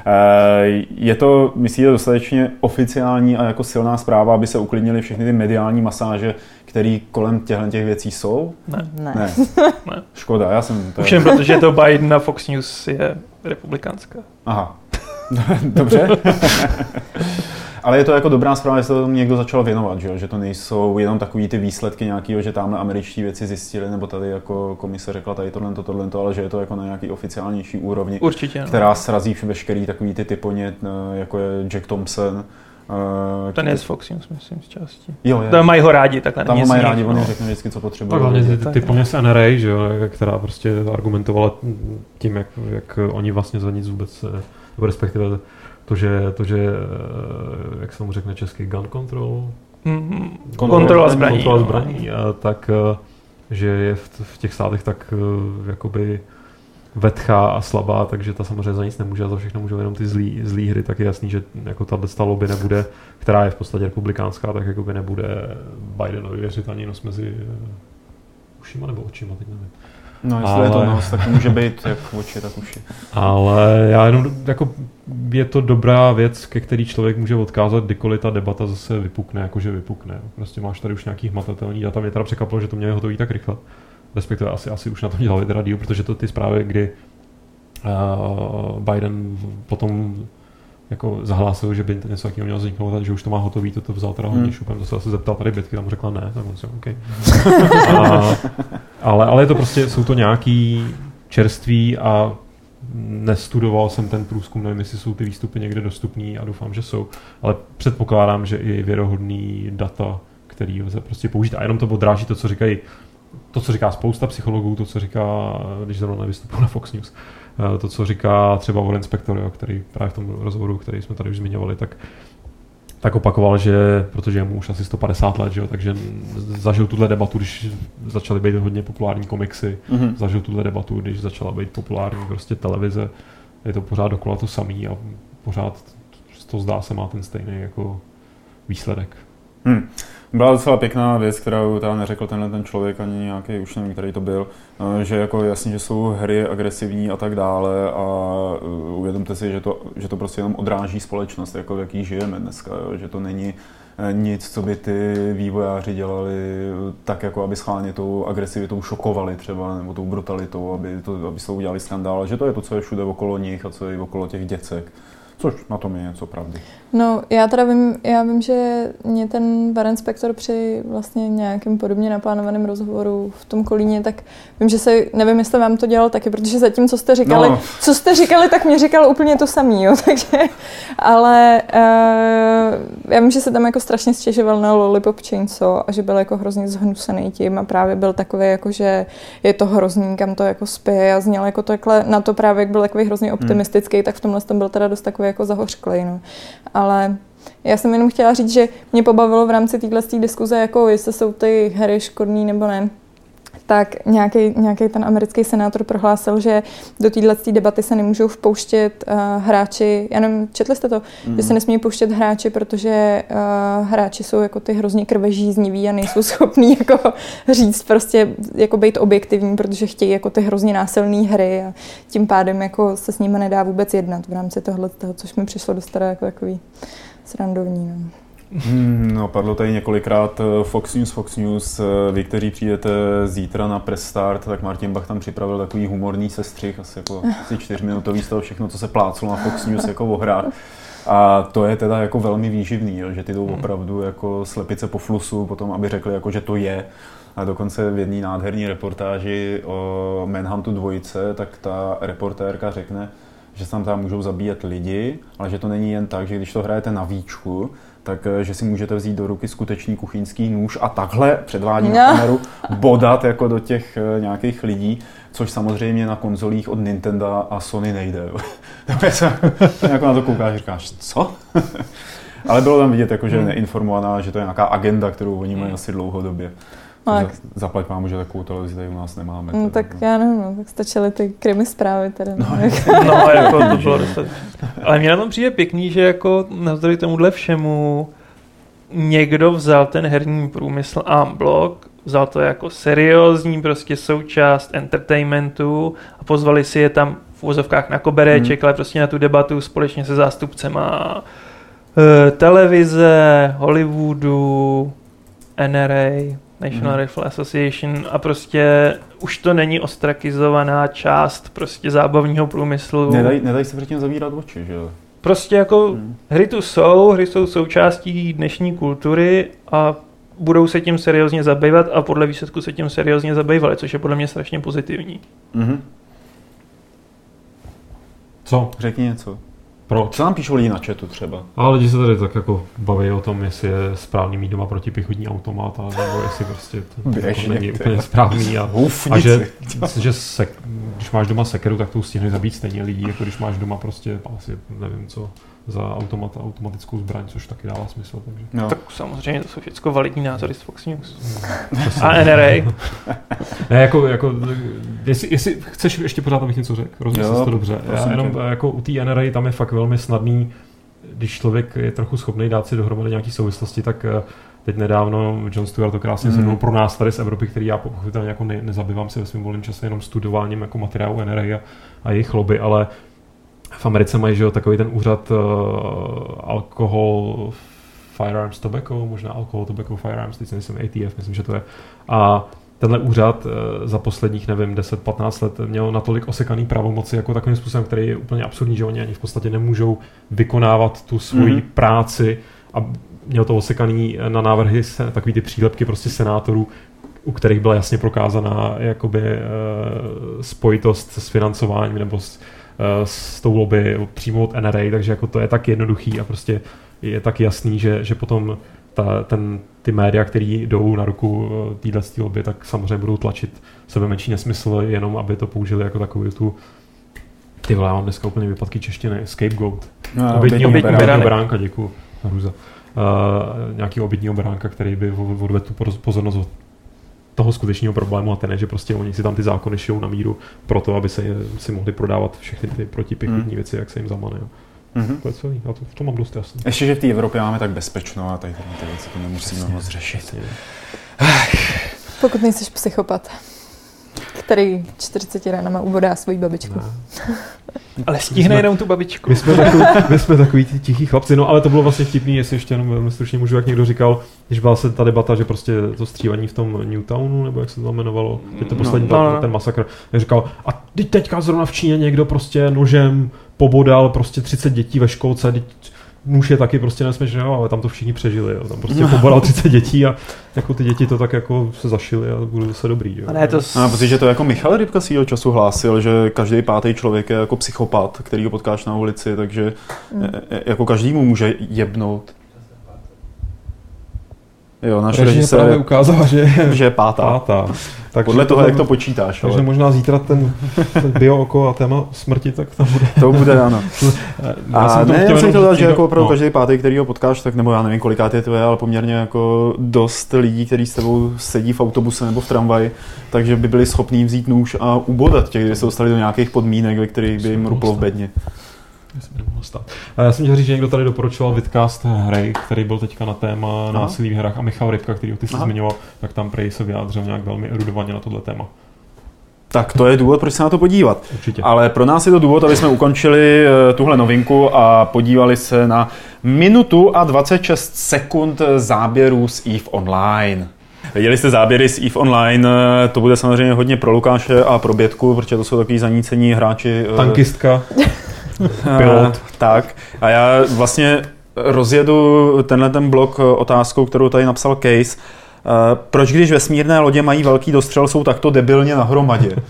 Eh, Je to, myslíte, dostatečně oficiální a jako silná zpráva, aby se uklidnily všechny ty mediální masáže, které kolem těchto těch věcí jsou? Ne. ne. Ne. Ne. Škoda, já jsem... To Už jen protože to Biden na Fox News je republikánská. Aha. Dobře. Ale je to jako dobrá zpráva, že se tomu někdo začal věnovat, že, jo? že to nejsou jenom takový ty výsledky nějakého, že tamhle američtí věci zjistili, nebo tady jako komise řekla tady tohle, to, tohle, to, ale že je to jako na nějaký oficiálnější úrovni, Určitě. No. která srazí veškerý takový ty typoně, eh, jako je Jack Thompson. eh, Ten je z Fox News, myslím, z části. Jo, je. Tam mají ho rádi, takhle Tam ho mají rádi, on no. řekne vždycky, co potřebuje. Tak hlavně ty, ty, z NRA, že jo, která prostě argumentovala tím, jak, jak oni vlastně za nic vůbec, eh, respektive to, že, to, že eh, jak se tomu řekne český, gun control, Mhm. Kontrola Kontrola zbraní, kontrola zbraní, a tak eh, že je v, v těch státech tak eh, jakoby vetchá a slabá, takže ta samozřejmě za nic nemůže a za všechno můžou jenom ty zlý, zlý hry, tak je jasný, že jako ta lobby nebude, která je v podstatě republikánská, tak jakoby nebude Bidenovi věřit ani nos mezi ušima nebo očima, teď nevím. No, jestli je to Ale- nos, tak to může být jak oči, tak uši. Ale já jenom, jako je to dobrá věc, ke který člověk může odkázat, kdykoliv ta debata zase vypukne, jakože vypukne. Prostě máš tady už nějaký hmatatelný data. Mě teda překvapilo, že to měli hotový tak rychle. Respektive asi, asi už na tom dělali teda díl, protože to ty zprávy, kdy uh, Biden potom jako zahlásil, že by něco takového mělo vzniknout, takže už to má hotový, to, to vzal teda hodně Hmm. šupem, to se zeptal tady Bitky, tam řekla ne, tak on si OK. a, ale, ale je to prostě, jsou to nějaký čerství a nestudoval jsem ten průzkum, nevím, jestli jsou ty výstupy někde dostupný a doufám, že jsou, ale předpokládám, že i věrohodný data, který lze prostě použít a jenom to odráží to, co říkají to, co říká spousta psychologů, to, co říká, když zrovna nevystupuji na Fox News, to, co říká třeba Warren Spector, jo, který právě v tom rozhovoru, který jsme tady už zmiňovali, tak tak opakoval, že protože je mu už asi 150 let, že jo, takže zažil tuhle debatu, když začaly být hodně populární komiksy, Mhm. zažil tuhle debatu, když začala být populární prostě televize. Je to pořád dokola to samý a pořád to zdá se má ten stejný jako výsledek. Hmm. Byla docela pěkná věc, kterou tam neřekl tenhle ten člověk, ani nějaký, už nevím, který to byl, eh, že jako jasně, že jsou hry agresivní a tak dále a eh, uvědomte si, že to, že to prostě jenom odráží společnost, jako v jaký žijeme dneska, jo? že to není eh, nic, co by ty vývojáři dělali tak, jako aby schválně tou agresivitou šokovali třeba, nebo tou brutalitou, aby, to, aby se udělali skandál, že to je to, co je všude okolo nich a co je okolo těch děcek. Což na tom je něco pravdy. No, já teda vím, já vím, že mě ten Warren Spector při vlastně nějakém podobně naplánovaném rozhovoru v tom Kolíně, tak vím, že se, nevím, jestli vám to dělal taky, protože zatím, co jste říkali, No. co jste říkali, tak mě říkal úplně to samý, jo, takže, ale uh, já vím, že se tam jako strašně stěžoval na Lollipop Chainsaw a že byl jako hrozně zhnusený tím a právě byl takový jako, že je to hrozný, kam to jako spěje a zněl jako takhle, na to právě, jak byl takový hrozně optimistický, hmm. tak v tomhle tom byl teda dost takový jako zahořklej, no. Ale já jsem jenom chtěla říct, že mě pobavilo v rámci téhle diskuze, jako jestli jsou ty hry škodný nebo ne, tak nějaký, nějaký ten americký senátor prohlásil, že do téhle debaty se nemůžou vpouštět uh, hráči, já nevím, četli jste to, mm. že se nesmí pouštět hráči, protože uh, hráči jsou jako ty hrozně krvežízniví a nejsou schopní jako říct prostě, jako být objektivní, protože chtějí jako ty hrozně násilné hry a tím pádem jako se s nimi nedá vůbec jednat v rámci tohle, toho, což mi přišlo dost jako takový srandovní. No. Hmm, no, padlo tady několikrát eh, Fox News, Fox News. Eh, vy, kteří přijdete zítra na press start, tak Martin Bach tam připravil takový humorný sestřih, asi jako asi čtyřminutový z toho všechno, co se pláclo na Fox News jako o hrách. A to je teda jako velmi výživný, jo, že ty jdou hmm. opravdu jako slepice po flusu, potom aby řekli, jako, že to je. A dokonce v jedné nádherné reportáži o Manhuntu dvojice, tak ta reportérka řekne, že se tam tam můžou zabíjet lidi, ale že to není jen tak, že když to hrajete na výčku, tak eh, že si můžete vzít do ruky skutečný kuchyňský nůž a takhle předvádí no. na kameru bodat jako do těch eh, nějakých lidí, což samozřejmě na konzolích od Nintendo a Sony nejde. jako na to koukáš říkáš, co? Ale bylo tam vidět, jako, že je hmm. neinformovaná, že to je nějaká agenda, kterou oni mají hmm. asi dlouhodobě. No, tak. Zaplať vám, že takovou televizi tady u nás nemáme. No, tak no. já nevím, no, tak stačily ty krimi zprávy teda. No, no jako to bylo Ale mě na tom přijde pěkný, že jako navzdory tomuhle všemu někdo vzal ten herní průmysl a blok, vzal to jako seriózní prostě součást entertainmentu a pozvali si je tam v úvozovkách na kobereček, hmm. ale prostě na tu debatu společně se zástupcema uh, televize, Hollywoodu, NRA, National hmm. Rifle Association a prostě už to není ostrakizovaná část prostě zábavního průmyslu. Nedají, nedají se předtím zavírat oči, že jo? Prostě jako hmm. hry tu jsou, hry jsou součástí dnešní kultury a budou se tím seriózně zabývat a podle výsledku se tím seriózně zabývali, což je podle mě strašně pozitivní. Hmm. Co? Řekni něco. Proč? Co nám píšou lidi na chatu třeba? A lidi se tady tak jako baví o tom, jestli je správný mít doma protipichotní automat, a nebo jestli prostě to Běžně, jako není úplně správný. A, a že, že se, když máš doma sekeru, tak to stihneš zabít stejně lidí, jako když máš doma prostě asi nevím co, za automat, automatickou zbraň, což taky dává smysl. Takže. No. Tak samozřejmě to jsou všechno validní názory z Fox News. No, a NRA. ne, jako, jako jestli, jestli, chceš ještě pořád, abych něco řekl, rozumíš to dobře. Já jenom tě. jako u té NRA tam je fakt velmi snadný, když člověk je trochu schopný dát si dohromady nějaké souvislosti, tak eh, teď nedávno John Stewart to krásně mm. pro nás tady z Evropy, který já pochopitelně jako ne, nezabývám se ve svém volném čase jenom studováním jako materiálu NRA a, a jejich lobby, ale v Americe mají že jo, takový ten úřad uh, alkohol, firearms, tobacco, možná alkohol, tobacco, firearms, teď si myslím ATF, myslím, že to je. A tenhle úřad uh, za posledních, nevím, 10-15 let měl natolik osekaný pravomoci jako takovým způsobem, který je úplně absurdní, že oni ani v podstatě nemůžou vykonávat tu svoji mm-hmm. práci a měl to osekaný na návrhy se, takový ty přílepky prostě senátorů, u kterých byla jasně prokázaná jakoby spojitost s financováním nebo s, Eh, s tou lobby přímo od NRA, takže jako to je tak jednoduchý a prostě je tak jasný, že, že potom ta, ten, ty média, které jdou na ruku eh, téhle lobby, tak samozřejmě budou tlačit sebe menší nesmysl, jenom aby to použili jako takovou tu ty vole, já mám dneska úplně vypadky češtiny, scapegoat. No, obětního beránka, děkuji. Hruza. Uh, nějaký obětního beránka, který by odvedl tu pozornost od toho skutečného problému a ten je, že prostě oni si tam ty zákony šijou na míru pro to, aby se si mohli prodávat všechny ty protipěchotní mm. věci, jak se jim zamane. Jo. Mm-hmm. To je celý, já to, v tom mám dost jasný. Ještě, že v té Evropě máme tak bezpečno a tady ty věci to nemusíme moc řešit. Pokud nejsi psychopat který 40 ranama ubodá svoji babičku. Ne. ale stihne jenom tu babičku. My jsme, takový, my jsme takový tichý chlapci, no ale to bylo vlastně vtipný, jestli ještě jenom velmi stručně můžu, jak někdo říkal, když byla se ta debata, že prostě to střílení v tom Newtownu, nebo jak se to jmenovalo, je to poslední no, no, no. ten masakr, říkal, a teď teďka zrovna v Číně někdo prostě nožem pobodal prostě 30 dětí ve školce, teď muž je taky prostě nesměšný, ale tam to všichni přežili. Jo. Tam prostě pobodal 30 dětí a jako ty děti to tak jako se zašily a budou zase dobrý. Jo. A ne, to s... a protože to jako Michal Rybka svýho času hlásil, že každý pátý člověk je jako psychopat, který ho potkáš na ulici, takže mm. jako každému může jebnout. Jo, Režie režisér právě ukázala, že je že je pátá. pátá. Takže Podle toho, jak to počítáš. Takže Ale možná zítra ten, ten bio oko a téma smrti, tak tam bude. to bude ano. A jsem to ne, já jsem chtěl dát, že jako opravdu no. každý pátý, který ho potkáš, tak nebo já nevím, kolikát je to je, ale poměrně jako dost lidí, kteří s tebou sedí v autobuse nebo v tramvaji, takže by byli schopní vzít nůž a ubodat tě, kdyby se dostali do nějakých podmínek, ve kterých by jim ruplo v bedně. Já jsem nemohl stát. A já jsem chtěl říct, že někdo tady doporučoval vidcast hry, který byl teďka na téma násilí v hrách a Michal Rybka, který ty jsi Aha. zmiňoval, tak tam prej se vyjádřil nějak velmi erudovaně na tohle téma. Tak to je důvod, proč se na to podívat. Určitě. Ale pro nás je to důvod, aby jsme ukončili eh, tuhle novinku a podívali se na minutu a 26 sekund záběrů z EVE Online. Viděli jste záběry z EVE Online, eh, to bude samozřejmě hodně pro Lukáše a pro Bětku, protože to jsou takový zanícení hráči. eh, Tankistka. Eh, pilot. Tak. A já vlastně rozjedu tenhle ten blok eh, otázkou, kterou tady napsal Case. Eh, Proč když vesmírné lodě mají velký dostřel, jsou takto debilně nahromadě?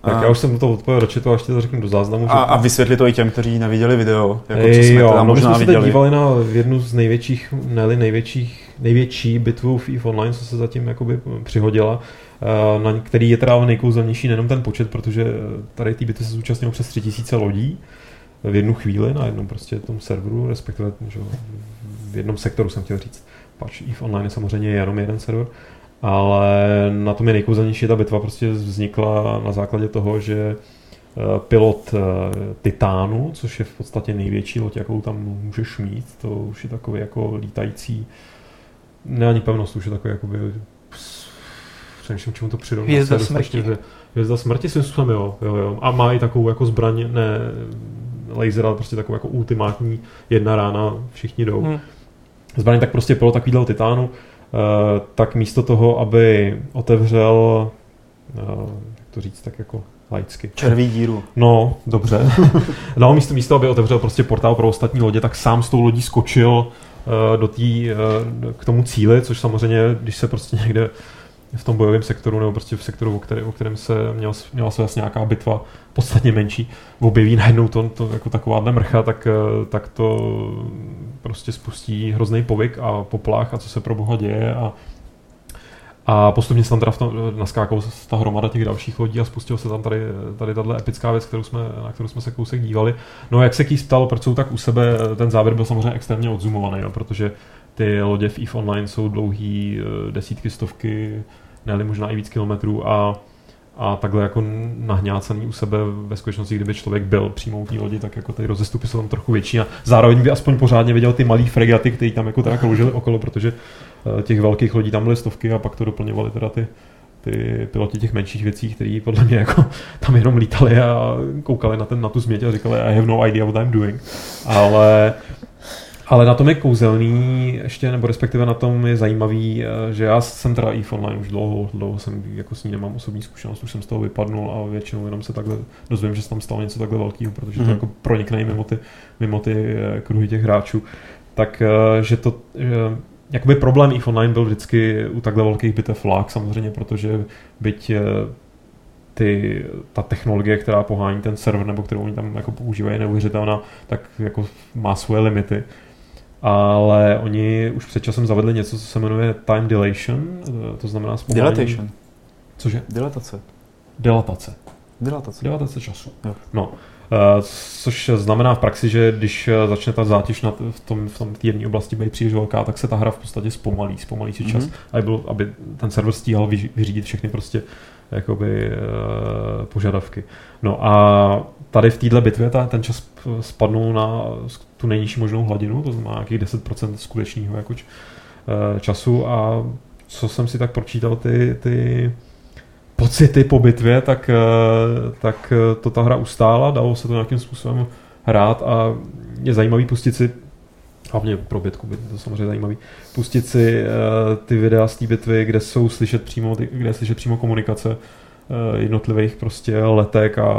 Tak já už jsem to odpověděl do chatu a ještě to řeknu do záznamu. že- A, a vysvětli to i těm, kteří neviděli video, jako co Ej, jsme jo, teda no, my možná jsme se teď viděli. dívali na jednu z největších, ne největších, největší bitvu v EVE Online, co se zatím jakoby přihodila, na který je teda nejkouzelnější nejenom ten počet, protože tady ty bitvy se zúčastnilo přes 3000 lodí v jednu chvíli na jednom prostě tom serveru, respektive že, v jednom sektoru jsem chtěl říct. Pač EVE Online je jenom jeden server, ale na tom je nejkouzelnější ta bitva prostě vznikla na základě toho, že eh, pilot eh, Titánu, což je v podstatě největší loď, jakou tam můžeš mít, to už je takový jako lítající, ne ani pevnost, už je takový jakoby přemýšlím, čemu to přirovnat. Hvězda smrti. Hvězda smrti svým způsobem, jo, jo, jo. A má i takovou jako zbraň, ne laser, ale prostě takovou jako ultimátní jedna rána, všichni jdou Hm. zbraň, tak prostě pilot takovýhle titánu, eh, tak místo toho, aby otevřel, eh, jak to říct, tak jako laicky. Červí díru. No, dobře. no, místo, místo, aby otevřel prostě portál pro ostatní lodě, tak sám s tou lodí skočil eh, do tý, k tomu cíli, což samozřejmě, když se prostě někde v tom bojovém sektoru nebo prostě v sektoru, o, který, o kterém se měl, měla se vlastně nějaká bitva podstatně menší, objeví najednou to, to jako takováhle mrcha, tak, eh, tak to prostě spustí hrozný povyk a poplach a co se pro boha děje a a postupně se tam teda naskákala ta hromada těch dalších lodí a spustil se tam tady, tady tahle epická věc, kterou jsme, na kterou jsme se kousek dívali. No jak se Keys ptal, proč jsou tak u sebe, ten závěr byl samozřejmě extrémně odzumovaný, jo, protože ty lodě v EVE Online jsou dlouhý eh, desítky, stovky, ne možná i víc kilometrů a a takhle jako nahňácený u sebe ve skutečnosti, kdyby člověk byl přímo u té lodi, tak jako ty rozestupy jsou tam trochu větší a zároveň by aspoň pořádně viděl ty malý fregaty, které tam jako teda kroužily okolo, protože eh, těch velkých lodí tam byly stovky a pak to doplňovali teda ty, ty piloti těch menších věcí, kteří podle mě jako tam jenom lítali a koukali na, ten, na tu změť a říkali I have no idea what I'm doing. Ale ale na tom je kouzelný ještě, nebo respektive na tom je zajímavý, eh, že já jsem teda EVE Online už dlouho, dlouho jsem jako s ní nemám osobní zkušenost, už jsem z toho vypadnul a většinou jenom se takhle dozvím, že se tam stalo něco takhle velkého, protože to Mhm. jako pronikne i mimo ty, mimo ty eh, kruhy těch hráčů. Tak, eh, že to, že jakoby problém EVE Online byl vždycky u takhle velkých bitev lag samozřejmě, protože byť ty, ta technologie, která pohání ten server, nebo kterou oni tam jako používají, je neuvěřitelná, tak jako má svoje limity. Ale oni už před časem zavedli něco, co se jmenuje time dilation, eh, to znamená zpomalení... Dilatation. Cože? Dilatace. Dilatace. Dilatace. Dilatace času. Jo. No. Uh, což znamená v praxi, že když eh, začne ta zátěž na v tom, v tom té jedné oblasti být příliš velká, tak se ta hra v podstatě zpomalí, zpomalí si čas, Mhm. mm-hmm. aby, byl, aby ten server stíhal vyřídit všechny prostě jakoby uh, požadavky. No a tady v této bitvě ta, ten čas spadnul na tu nejnižší možnou hladinu, to znamená nějakých 10% skutečného jako č, uh, času a co jsem si tak pročítal ty, ty pocity po bitvě, tak, eh, tak eh, to ta hra ustála, dalo se to nějakým způsobem hrát a je zajímavý pustit si hlavně pro bitku by to samozřejmě zajímavý, pustit si uh, ty videa z té bitvy, kde jsou slyšet přímo, kde je slyšet přímo komunikace jednotlivých prostě letek a,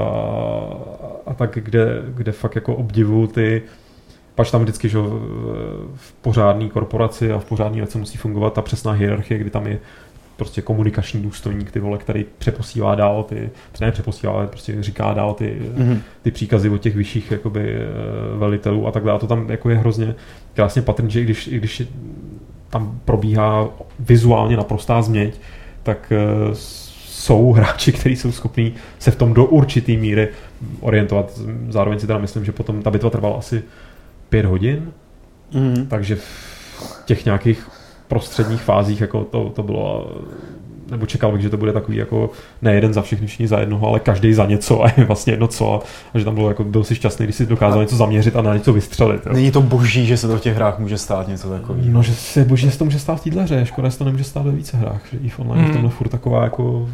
a tak, kde, kde fakt jako obdivu ty pač tam vždycky, že v- pořádné korporaci a v pořádné věci musí fungovat ta přesná hierarchie, kdy tam je prostě komunikační důstojník, ty vole, který přeposílá dál ty, ne přeposílá, ale prostě říká dál ty, Mhm. ty příkazy od těch vyšších jakoby, eh, velitelů a tak dále. To tam jako je hrozně krásně patrný, že i když, i když tam probíhá vizuálně naprostá změť, tak uh, jsou hráči, kteří jsou schopní se v tom do určitý míry orientovat. Zároveň si teda myslím, že potom ta bitva trvala asi pět hodin, mm-hmm. takže v těch nějakých prostředních fázích jako to, to bylo nebo čekal bych, že to bude takový jako ne jeden za všechny, všichni za jednoho, ale každý za něco a je vlastně jedno co a, že tam bylo jako, byl si šťastný, když si dokázal a něco zaměřit a na něco vystřelit. Jo. Není to boží, že se to v těch hrách může stát něco takového. No, že se boží, že se to může stát v téhle hře, škoda, že to nemůže stát ve více hrách, že i v online hmm. je tomhle furt taková jako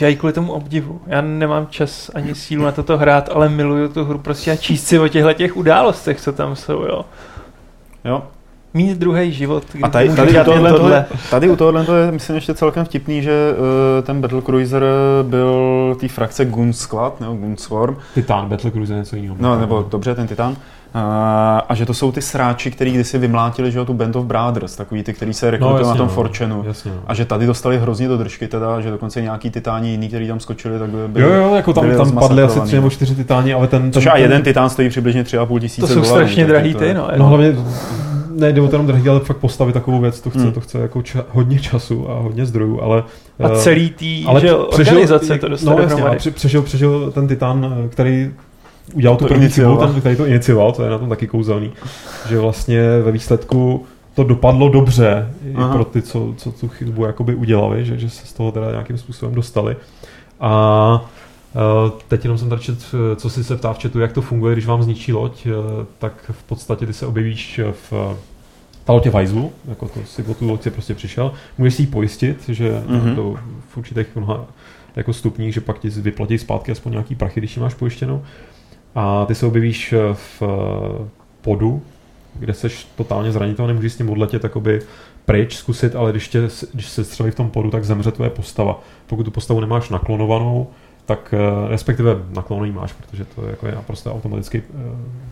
já ji kvůli tomu obdivu. Já nemám čas ani sílu na toto hrát, ale miluju tu hru prostě a číst si o těchto těch událostech, co tam jsou, jo. Jo, mít druhý život. A tady, tady, tady, tohle, tohle. tady u tohohle to je, myslím, ještě celkem vtipný, že uh, ten Battlecruiser byl té frakce Gunsquad, nebo Gunswarm. Titan, Battlecruiser něco jiného. No, nebo dobře, ten Titan. Uh, a že to jsou ty sráči, který kdysi vymlátili, že jo, tu Band of Brothers, takový ty, který se rekrutují no, na tom no. Jasně, no. A že tady dostali hrozně do držky teda, že dokonce nějaký titáni jiný, který tam skočili, tak by byli, Jo, jo, jako tam, tam padly asi tři nebo čtyři titáni, ale ten... Což a jeden titán stojí přibližně tři a půl tisíce To jsou dolarů, strašně drahý ty, no. No hlavně ne, jde o to jenom drahý, ale fakt postavit takovou věc, to chce, hmm. to chce jako ča, hodně času a hodně zdrojů, ale... A eh, celý tý, ale že přežil, organizace to dostane no, jasně, a přežil, přežil ten Titan, který udělal to tu první chybu, ten, který to inicioval, to je na tom taky kouzelný, že vlastně ve výsledku to dopadlo dobře Aha. i pro ty, co, co tu chybu jakoby udělali, že, že se z toho teda nějakým způsobem dostali. A teď jenom jsem tady čet, co si se ptá v chatu, jak to funguje, když vám zničí loď, uh, tak v podstatě ty se objevíš v ta loď je v hajzlu, jako to si o tu loď prostě přišel, můžeš si ji pojistit, že mm-hmm. to v určitých mnoha jako stupních, že pak ti vyplatí zpátky aspoň nějaký prachy, když ji máš pojištěnou a ty se objevíš eh, v eh, podu, kde seš totálně zranitelný, můžeš s tím odletět jakoby pryč, zkusit, ale když, tě, když se střelí v tom podu, tak zemře tvoje postava. Pokud tu postavu nemáš naklonovanou, tak eh, respektive nakloněný máš, protože to je jako je naprosto automaticky,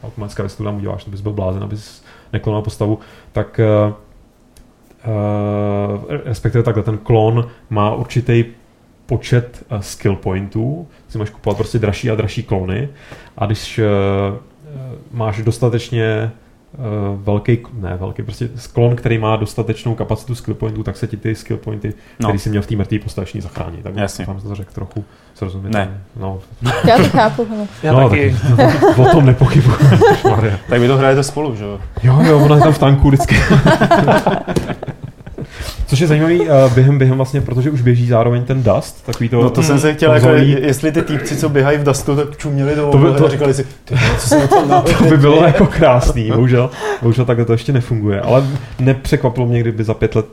automatická věc, kterou tam uděláš, bys byl blázen, abys neklonoval postavu, tak respektive takhle ten klon má určitý počet skill pointů, si máš kupovat prostě dražší a dražší klony a když máš dostatečně velký, ne velký, prostě sklon, který má dostatečnou kapacitu skill pointů, tak se ti ty skill pointy, no. který jsi měl v té mrtvé postaveční zachrání. Tak Jasně. tam to řekl trochu srozumím. Ne. No. Já to chápu. Já no, taky. Tak, o tom nepochybuji. tak vy to hrajete spolu, že jo? Jo, jo, ona je tam v tanku vždycky. Což je zajímavý uh, během, během vlastně, protože už běží zároveň ten Dust, takový to... No to jsem se chtěl, jako, jestli ty týpci, co běhají v Dustu, tak čuměli do to, by, to, a říkali si, ty, co se tam To by bylo jako krásný, bohužel, bohužel takhle to ještě nefunguje, ale nepřekvapilo mě, kdyby za pět let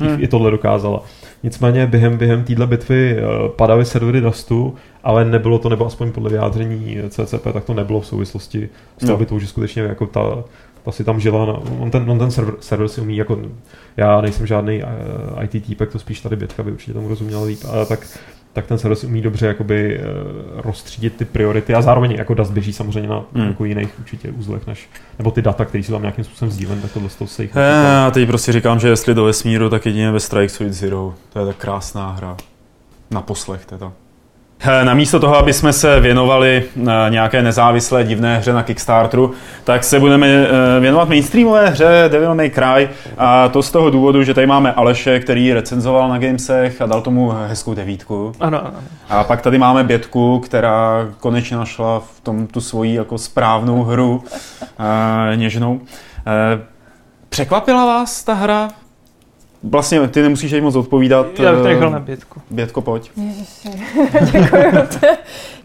hmm. i tohle dokázala. Nicméně během, během téhle bitvy uh, padaly servery Dustu, ale nebylo to, nebo aspoň podle vyjádření CCP, tak to nebylo v souvislosti s tou no. bitvou, že skutečně jako ta, ta si tam žila, na, on ten, on ten server, server si umí jako já nejsem žádný uh, eh, IT týpek, to spíš tady Bětka by určitě tomu rozuměl líp, ale tak, tak ten server si umí dobře jakoby uh, rozstřídit ty priority a zároveň jako Dust běží samozřejmě na mm. jako jiných určitě uzlech, než, nebo ty data, které jsou tam nějakým způsobem sdílen, tak tohle se jich Já teď prostě říkám, že jestli do vesmíru, tak jedině ve Strike Suit Zero. To je tak krásná hra. Na poslech teda. Eh, namísto toho, aby jsme se věnovali eh, nějaké nezávislé divné hře na Kickstarteru, tak se budeme eh, věnovat mainstreamové hře Devil May Cry a to z toho důvodu, že tady máme Aleše, který recenzoval na Gamesech a dal tomu hezkou devítku. Ano, ano. A pak tady máme Bětku, která konečně našla v tom tu svoji jako správnou hru něžnou. Překvapila vás ta hra? Vlastně ty nemusíš jí moc odpovídat. Já bych to na Bětku. Bětko, pojď. Děkuji.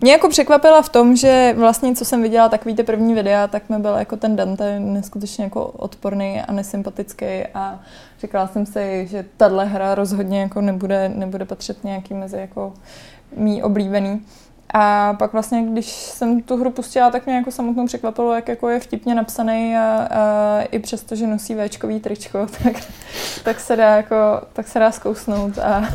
Mě jako překvapila v tom, že vlastně, co jsem viděla, takový ty první videa, tak mi byl jako ten Dante neskutečně jako odporný a nesympatický a říkala jsem si, že tahle hra rozhodně jako nebude, nebude patřit nějaký mezi jako mý oblíbený. A pak vlastně, když jsem tu hru pustila, tak mě jako samotnou překvapilo, jak jako je vtipně napsaný a, a i přesto, že nosí Včkový tričko, tak, tak, se dá jako, tak se dá zkousnout a,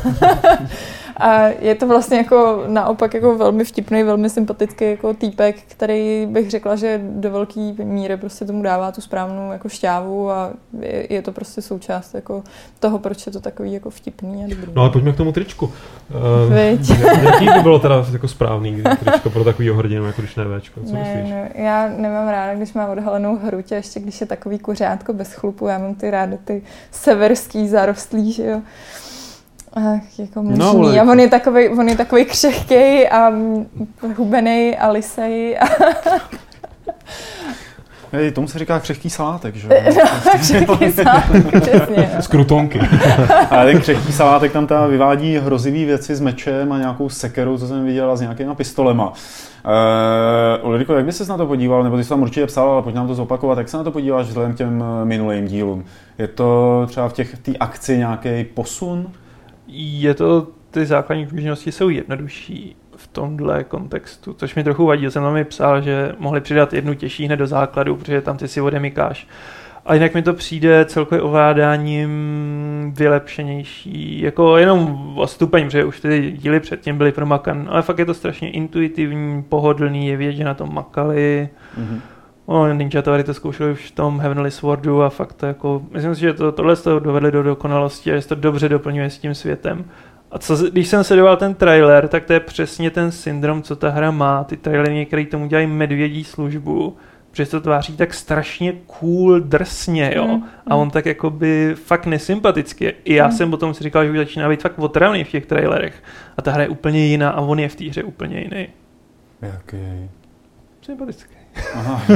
A je to vlastně jako naopak jako velmi vtipný, velmi sympatický jako týpek, který bych řekla, že do velké míry prostě tomu dává tu správnou jako šťávu a je, je to prostě součást jako toho, proč je to takový jako vtipný a dobrý. No ale pojďme k tomu tričku. Uh, Viď? jaký by bylo teda jako správný tričko pro takovýho hrdinu, jako když ne Včko? Co ne, myslíš? ne, já nemám ráda, když mám odhalenou hruď a ještě když je takový kuřátko bez chlupu, já mám ty ráda ty severský zarostlý, že jo. Ach, jako mužný. No, ale- a on je takový, on je takový křehkej a hubenej a lisej a Hej, tomu se říká křehký salátek, že? křehkej sám, přesně. no. Z krutonky. A ten křehký salátek tam ta vyvádí hrozivý věci s mečem a nějakou sekerou, co jsem viděl, a s nějakýma pistolema. Uh, Ulriko, jak by ses na to podíval, nebo ty jsi tam určitě psal, ale pojď nám to zopakovat, jak se na to podíváš vzhledem k těm minulým dílům? Je to třeba v těch té akci nějaký posun? Je to, ty základní možnosti jsou jednodušší v tomhle kontextu, což mi trochu vadí. Jsem tam mi psal, že mohli přidat jednu těžší hned do základu, protože tam ty si odemykáš. A jinak mi to přijde celkově ovládáním vylepšenější, jako jenom o stupeň, protože už ty díly předtím byly promakan, ale fakt je to strašně intuitivní, pohodlný, je vidět, že na tom makali. Mhm. No, Ninja tady to zkoušeli už v tom Heavenly Swordu a fakt to jako, myslím si, že to, tohle z toho dovedli do dokonalosti a že se to dobře doplňuje s tím světem. A co, když jsem sledoval ten trailer, tak to je přesně ten syndrom, co ta hra má. Ty trailery některý tomu dělají medvědí službu, protože se to tváří tak strašně cool, drsně, jo. Mm, A on tak jakoby fakt nesympaticky. I já Mm. jsem potom si říkal, že už začíná být fakt otravný v těch trailerech. A ta hra je úplně jiná a on je v té hře úplně jiný. Jaký? Sympatický. Aha.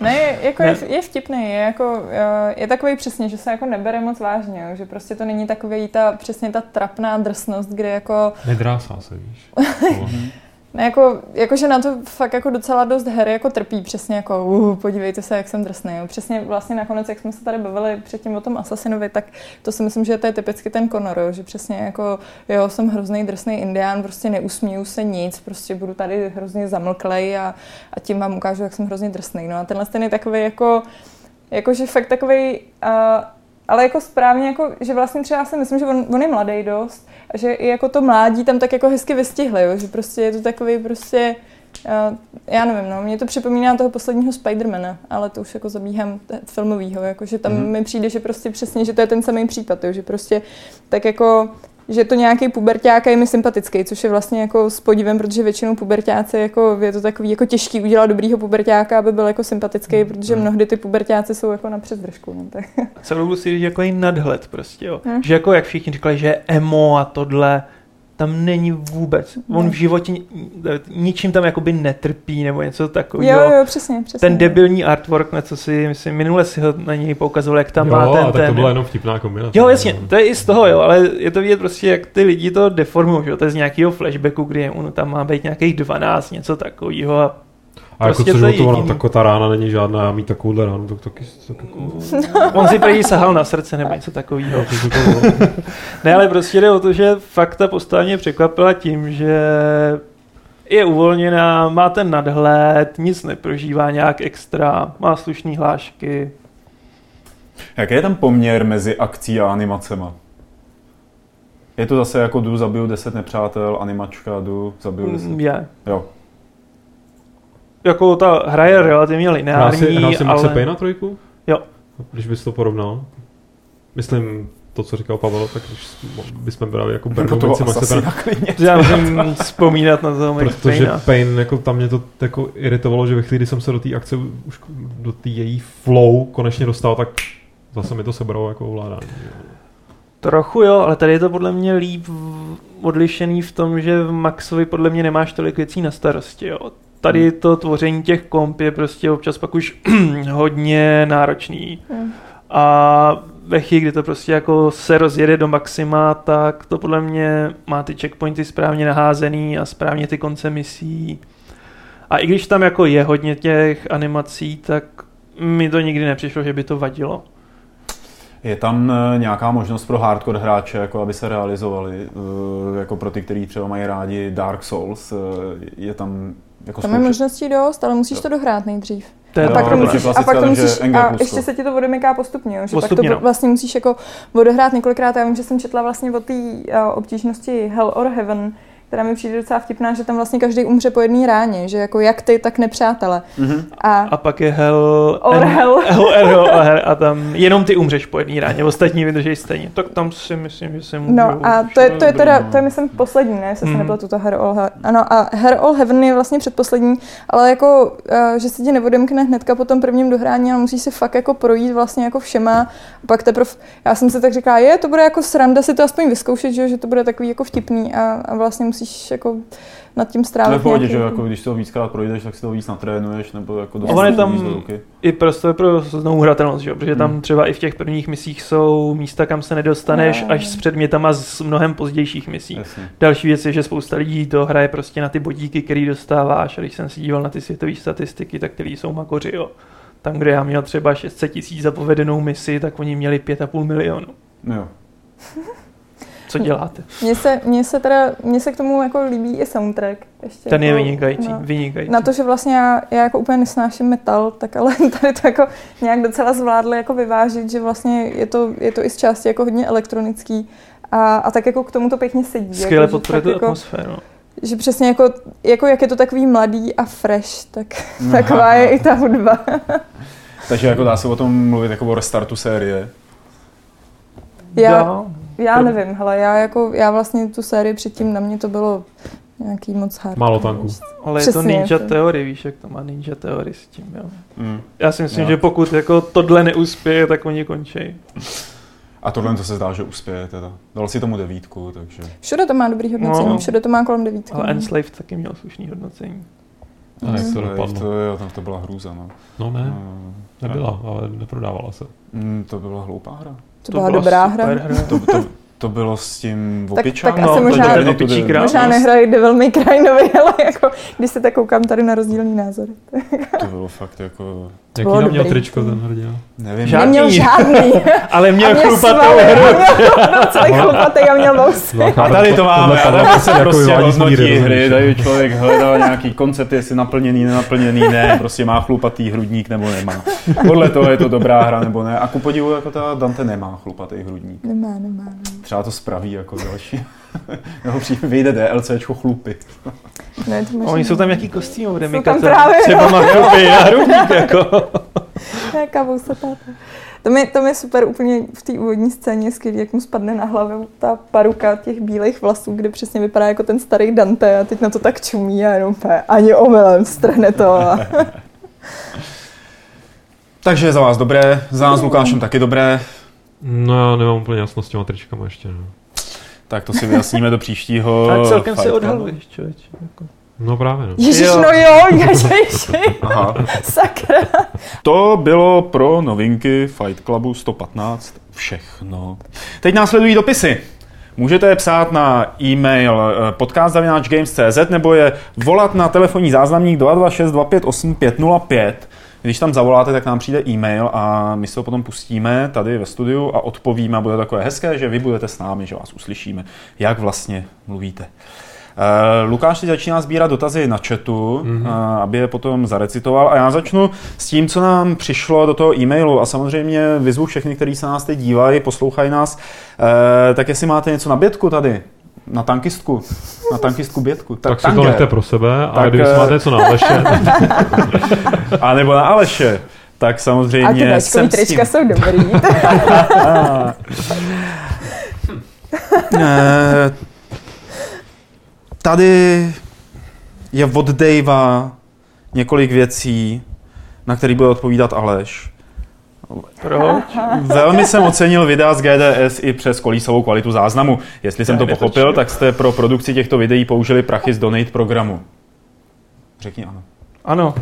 Ne, je- jako Ne. je, je vtipný, je, jako, eh, je takový přesně, že se jako nebere moc vážně, jo, že prostě to není takový ta, přesně ta trapná drsnost, kde jako, Nedrásá se, víš. ne, jako, jako, že na to fakt jako docela dost her jako trpí, přesně jako, uh, podívejte se, jak jsem drsný, jo. přesně vlastně nakonec, jak jsme se tady bavili předtím o tom Assassinovi, tak to si myslím, že to je typicky ten Conor, že přesně jako, jo, jsem hrozný drsný indián, prostě neusmíju se nic, prostě budu tady hrozně zamlklej a, a tím vám ukážu, jak jsem hrozně drsný, no a tenhle ten je takový jako, jakože fakt takový, uh, ale jako správně, jako, že vlastně třeba si myslím, že on, on je mladý dost že i jako to mládí tam tak jako hezky vystihli, jo? že prostě je to takový prostě, uh, já nevím, no, mě to připomíná toho posledního Spidermana, ale to už jako zabíhám t- filmovýho, jako, že tam Mhm. mm-hmm. mi přijde, že prostě přesně, že to je ten samý případ, jo? že prostě tak jako že to nějaký puberták je mi sympatický, což je vlastně jako s podívem, protože většinou pubertáci jako je to takový jako těžký udělat dobrýho pubertáka, aby byl jako sympatický, protože mnohdy ty pubertáci jsou jako na přesdržku. No, tak. celou si jako nadhled prostě, jo. Hm. Že jako jak všichni říkali, že je emo a tohle, tam není vůbec. On v životě ni- ničím tam jakoby netrpí nebo něco Jo, takového. jo, přesně, přesně. Ten debilní artwork, na co si, myslím, minule si ho na něj poukazoval, jak tam jo, má ten, a tak ten to byla jenom vtipná kombinace. Jo, jasně, to je i z toho, jo, ale je to vidět prostě, jak ty lidi to deformují, že jo, to je z nějakého flashbacku, kdy on tam má být nějakých 12, něco takového a A jako prostě což to je to, ona, jediný. tako, ta rána není žádná, já mít takovouhle ránu, tak taky, taky on si prý sahal na srdce nebo něco takového. Ne, ale prostě jde o to, že fakt ta postava mě překvapila tím, že je uvolněná, má ten nadhled, nic neprožívá nějak extra, má slušný hlášky. Jaký je tam poměr mezi akcí a animacema? Je to zase jako jdu, zabiju 10 nepřátel, animačka, jdu, zabiju 10. Mm, Je. Jo. Jako ta hra je relativně Hrál lineární, jsi, hrál jsi Maxe ale... Payne na trojku? Jo. Když bys to porovnal? Myslím, to, co říkal Pavel, tak když bychom brali jako Bernovici Maxe Payne. Klidně. Já musím vzpomínat na toho Max Protože. Pain, jako tam mě to jako iritovalo, že ve chvíli, kdy jsem se do té akce, už do té její flow konečně dostal, tak zase mi to sebralo jako ovládání. Trochu jo, ale tady je to podle mě líp odlišený v tom, že v Maxovi podle mě nemáš tolik věcí na starosti. Jo. Tady to tvoření těch komp je prostě občas pak už hodně náročný. Hmm. A ve chvíli, kdy to prostě jako se rozjede do maxima, tak to podle mě má ty checkpointy správně naházený a správně ty konce misí. A i když tam jako je hodně těch animací, tak mi to nikdy nepřišlo, že by to vadilo. Je tam eh, nějaká možnost pro hardcore hráče, jako aby se realizovali, eh, jako pro ty, kteří třeba mají rádi Dark Souls, eh, je tam jako Tam je možností dost, ale musíš Jo. to dohrát nejdřív. To je A pak, to musíš, a pak to musíš, a ještě se ti to odemyká postupně, jo, že Postupně, pak no. to vlastně musíš jako odehrát několikrát. Já vím, že jsem četla vlastně o té uh, obtížnosti Hell or Heaven, která mi přijde docela vtipná, že tam vlastně každý umře po jedné ráně, že jako jak ty, tak nepřátele. Mhm. A, A pak je Hell... Or and- Hell. Hell, Hell, Hell, Hell, a tam jenom ty umřeš po jedné ráně, ostatní vydrží stejně. Tak tam si myslím, že se můžou... No a to je, to je teda, to je myslím poslední, ne, jestli se Mhm. nepletu to Her All Heaven. Ano a Her All Heaven je vlastně předposlední, ale jako, uh, že se ti neodemkne hnedka po tom prvním dohrání, ale musíš si fakt jako projít vlastně jako všema. A pak teprve, já jsem si tak říkala, je, to bude jako sranda si to aspoň vyzkoušet, že, jo, že to bude takový jako vtipný a, a vlastně musíš jako nad tím To je strávit v pohodě, nějaký- že jo, jako když to víckrát projdeš, tak si to víc natrénuješ, nebo jako A on je tam- do. I prostor pro znovu hratelnost, že? jo? protože tam Hmm. třeba i v těch prvních misích jsou místa, kam se nedostaneš Jo. až s předmětama z mnohem pozdějších misí. Jasně. Další věc je, že spousta lidí to hraje prostě na ty bodíky, který dostáváš. A když jsem si díval na ty světové statistiky, tak který jsou makoři, jo. Tam, kde já měl třeba 600 tisíc za povedenou misi, tak oni měli 5,5 milionu. Jo. Co děláte? Mně se, mně se teda, mně se k tomu jako líbí i soundtrack. Ještě Ten je jako, vynikající, no. vynikající. Na to, že vlastně já, já jako úplně nesnáším metal, tak ale tady to jako nějak docela zvládli jako vyvážit, že vlastně je to, je to i z části jako hodně elektronický a, a tak jako k tomu to pěkně sedí. Skvěle jako, podporuje tu jako, atmosféru. že přesně jako, jako jak je to takový mladý a fresh, tak taková je i ta hudba. Takže jako dá se o tom mluvit jako o restartu série. Já, Jo. Já nevím, hele, já jako, já vlastně tu sérii předtím na mě to bylo nějaký moc hard. Málo tanků. Ale je to Ninja to- Theory, víš, jak to má Ninja Theory s tím, jo. Mm. Já si myslím, Jo. že pokud jako tohle neuspěje, tak oni končí. A tohle to se zdá, že uspěje teda. Dal si tomu devítku, takže... Všude to má dobrý hodnocení, No. všude to má kolem devítky. Ale no. Enslaved taky měl slušný hodnocení. A jak to To, dopadlo? to, jo, to, to byla hrůza, no. No ne, Mm. nebyla, ale neprodávala se. Mm, to byla hloupá hra. To byla dobrá hra. hra. To, to, to bylo s tím Tak- opičákem. tak asi No, to možná- to- to- král. Možná nehrají Devil May Cry nový, ale jako, když se tak koukám tady na rozdílný názory. To bylo fakt jako... Jaký tam měl tričko ten hrdina? Nevím. Žádný. Neměl žádný. Ale měl měl chlupatou hru. a měl celý chlupatý a měl vousy. A tady to máme, a tady se Jako prostě hodnotí hry, tady člověk hledal nějaký koncept, jestli naplněný, nenaplněný, ne, prostě má chlupatý hrudník nebo nemá. Podle toho je to dobrá hra nebo ne. A ku podivu, jako ta Dante nemá chlupatý hrudník. Nemá, nemá. nemá. Třeba to spraví jako další. Nebo přijde, vyjde DLCčko chlupy. Ne, to možná Oni jsou tam nějaký kostýmy, bude Jsou mi tam právě, Třeba má chlupy a hrudník, jako. Nějaká vousatá. To mi, to mi super úplně v té úvodní scéně skvělý, jak mu spadne na hlavu ta paruka těch bílých vlasů, kde přesně vypadá jako ten starý Dante a teď na to tak čumí a jenom ani omylem strhne to. A... Takže za vás dobré, za nás s Lukášem taky dobré. No já nemám úplně jasno s těma tričkama ještě. No, Tak to si vyjasníme do příštího. Tak celkem se odhaluješ, člověče. Jako. no právě no. Ježiš, Jo. no jo, ježiši, Aha. sakra. To bylo pro novinky Fight Clubu 115 všechno. Teď následují dopisy. Můžete je psát na e-mail eh, podcast.games.cz nebo je volat na telefonní záznamník 226258505. Když tam zavoláte, tak nám přijde e-mail a my se ho potom pustíme tady ve studiu a odpovíme. Bude takové hezké, že vy budete s námi, že vás uslyšíme, jak vlastně mluvíte. Uh, Lukáš teď začíná sbírat dotazy na chatu, mm-hmm. uh, aby je potom zarecitoval. A já začnu s tím, co nám přišlo do toho e-mailu. A samozřejmě vyzvu všechny, kteří se nás teď dívají, poslouchají nás. Uh, tak jestli máte něco na bětku tady, na tankistku, na tankistku bětku. Tak si to Tanger. nechte pro sebe a Tak, kdyby eh, máte něco na Aleše, A nebo na Aleše. Tak A ty samozřejmě jsem s tím. jsou dobrý. Eh, Tady je od Davea několik věcí, na který bude odpovídat Aleš. Proč? Velmi jsem ocenil videa z GDS i přes kolísovou kvalitu záznamu. Jestli jsem to pochopil, tak jste pro produkci těchto videí použili prachy z Donate programu. Řekni ano. Ano.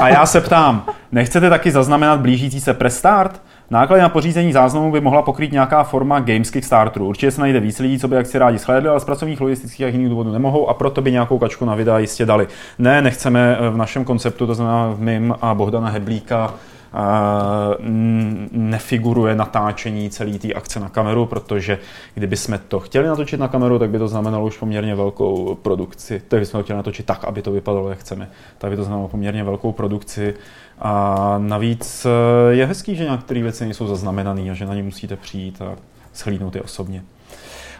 A já se ptám, nechcete taky zaznamenat blížící se press start? Náklady na pořízení záznamu by mohla pokrýt nějaká forma Games Kickstarteru. Určitě se najde víc lidí, co by akci rádi shlédli, ale z pracovních, logistických a jiných důvodů nemohou a proto by nějakou kačku na videa jistě dali. Ne, nechceme eh, v našem konceptu, to znamená v mým a Bohdana Heblíka, nefiguruje natáčení celé té akce na kameru, protože kdyby jsme to chtěli natočit na kameru, tak by to znamenalo už poměrně velkou produkci. Tak bychom to chtěli natočit tak, aby to vypadalo, jak chceme. Tak by to znamenalo poměrně velkou produkci. A navíc eh, je hezký, že některé věci nejsou zaznamenané a že na ně musíte přijít a shlídnout je osobně.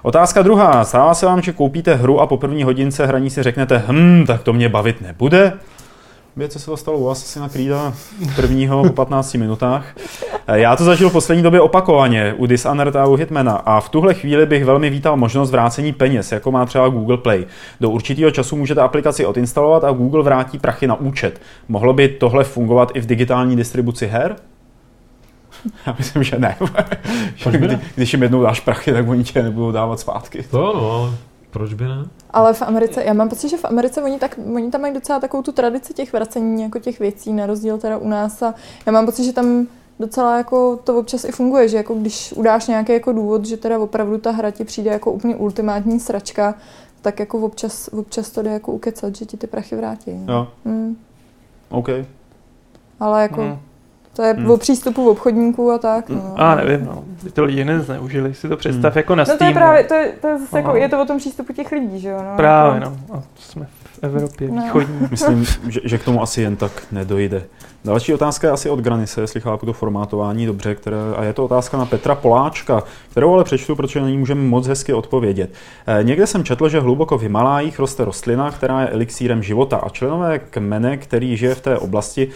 Otázka druhá. Stává se vám, že koupíte hru a po první hodince hraní si řeknete, hm, tak to mě bavit nebude? Co se to stalo u vás asi na Creeda prvního po 15 minutách. Já to zažil v poslední době opakovaně u Dishonored a u Hitmana a v tuhle chvíli bych velmi vítal možnost vrácení peněz, jako má třeba Google Play. Do určitého času můžete aplikaci odinstalovat a Google vrátí prachy na účet. Mohlo by tohle fungovat i v digitální distribuci her? Já myslím, že ne. Kdy, když jim jednou dáš prachy, tak oni tě nebudou dávat zpátky. To no, proč by ne? Ale v Americe, já mám pocit, že v Americe oni, tak, oni tam mají docela takovou tu tradici těch vracení jako těch věcí, na rozdíl teda u nás a já mám pocit, že tam docela jako to občas i funguje, že jako když udáš nějaký jako důvod, že teda opravdu ta hra ti přijde jako úplně ultimátní sračka, tak jako občas, občas to jde jako ukecat, že ti ty prachy vrátí. Jo. Hmm. OK. Ale jako hmm. To je hmm. o přístupu v obchodníků a tak. No. A nevím, no. By to lidi nezneužili, si to představ hmm. jako na Steamu. No to je právě, to je, to je, zase jako, je to o tom přístupu těch lidí, že jo? No, právě, jako... no. A jsme v Evropě no. východní. Myslím, že, že, k tomu asi jen tak nedojde. Další otázka je asi od Granise, jestli chápu to formátování dobře, které, a je to otázka na Petra Poláčka, kterou ale přečtu, protože na ní můžeme moc hezky odpovědět. E, někde jsem četl, že hluboko v Himalájích roste rostlina, která je elixírem života a členové kmene, který žije v té oblasti,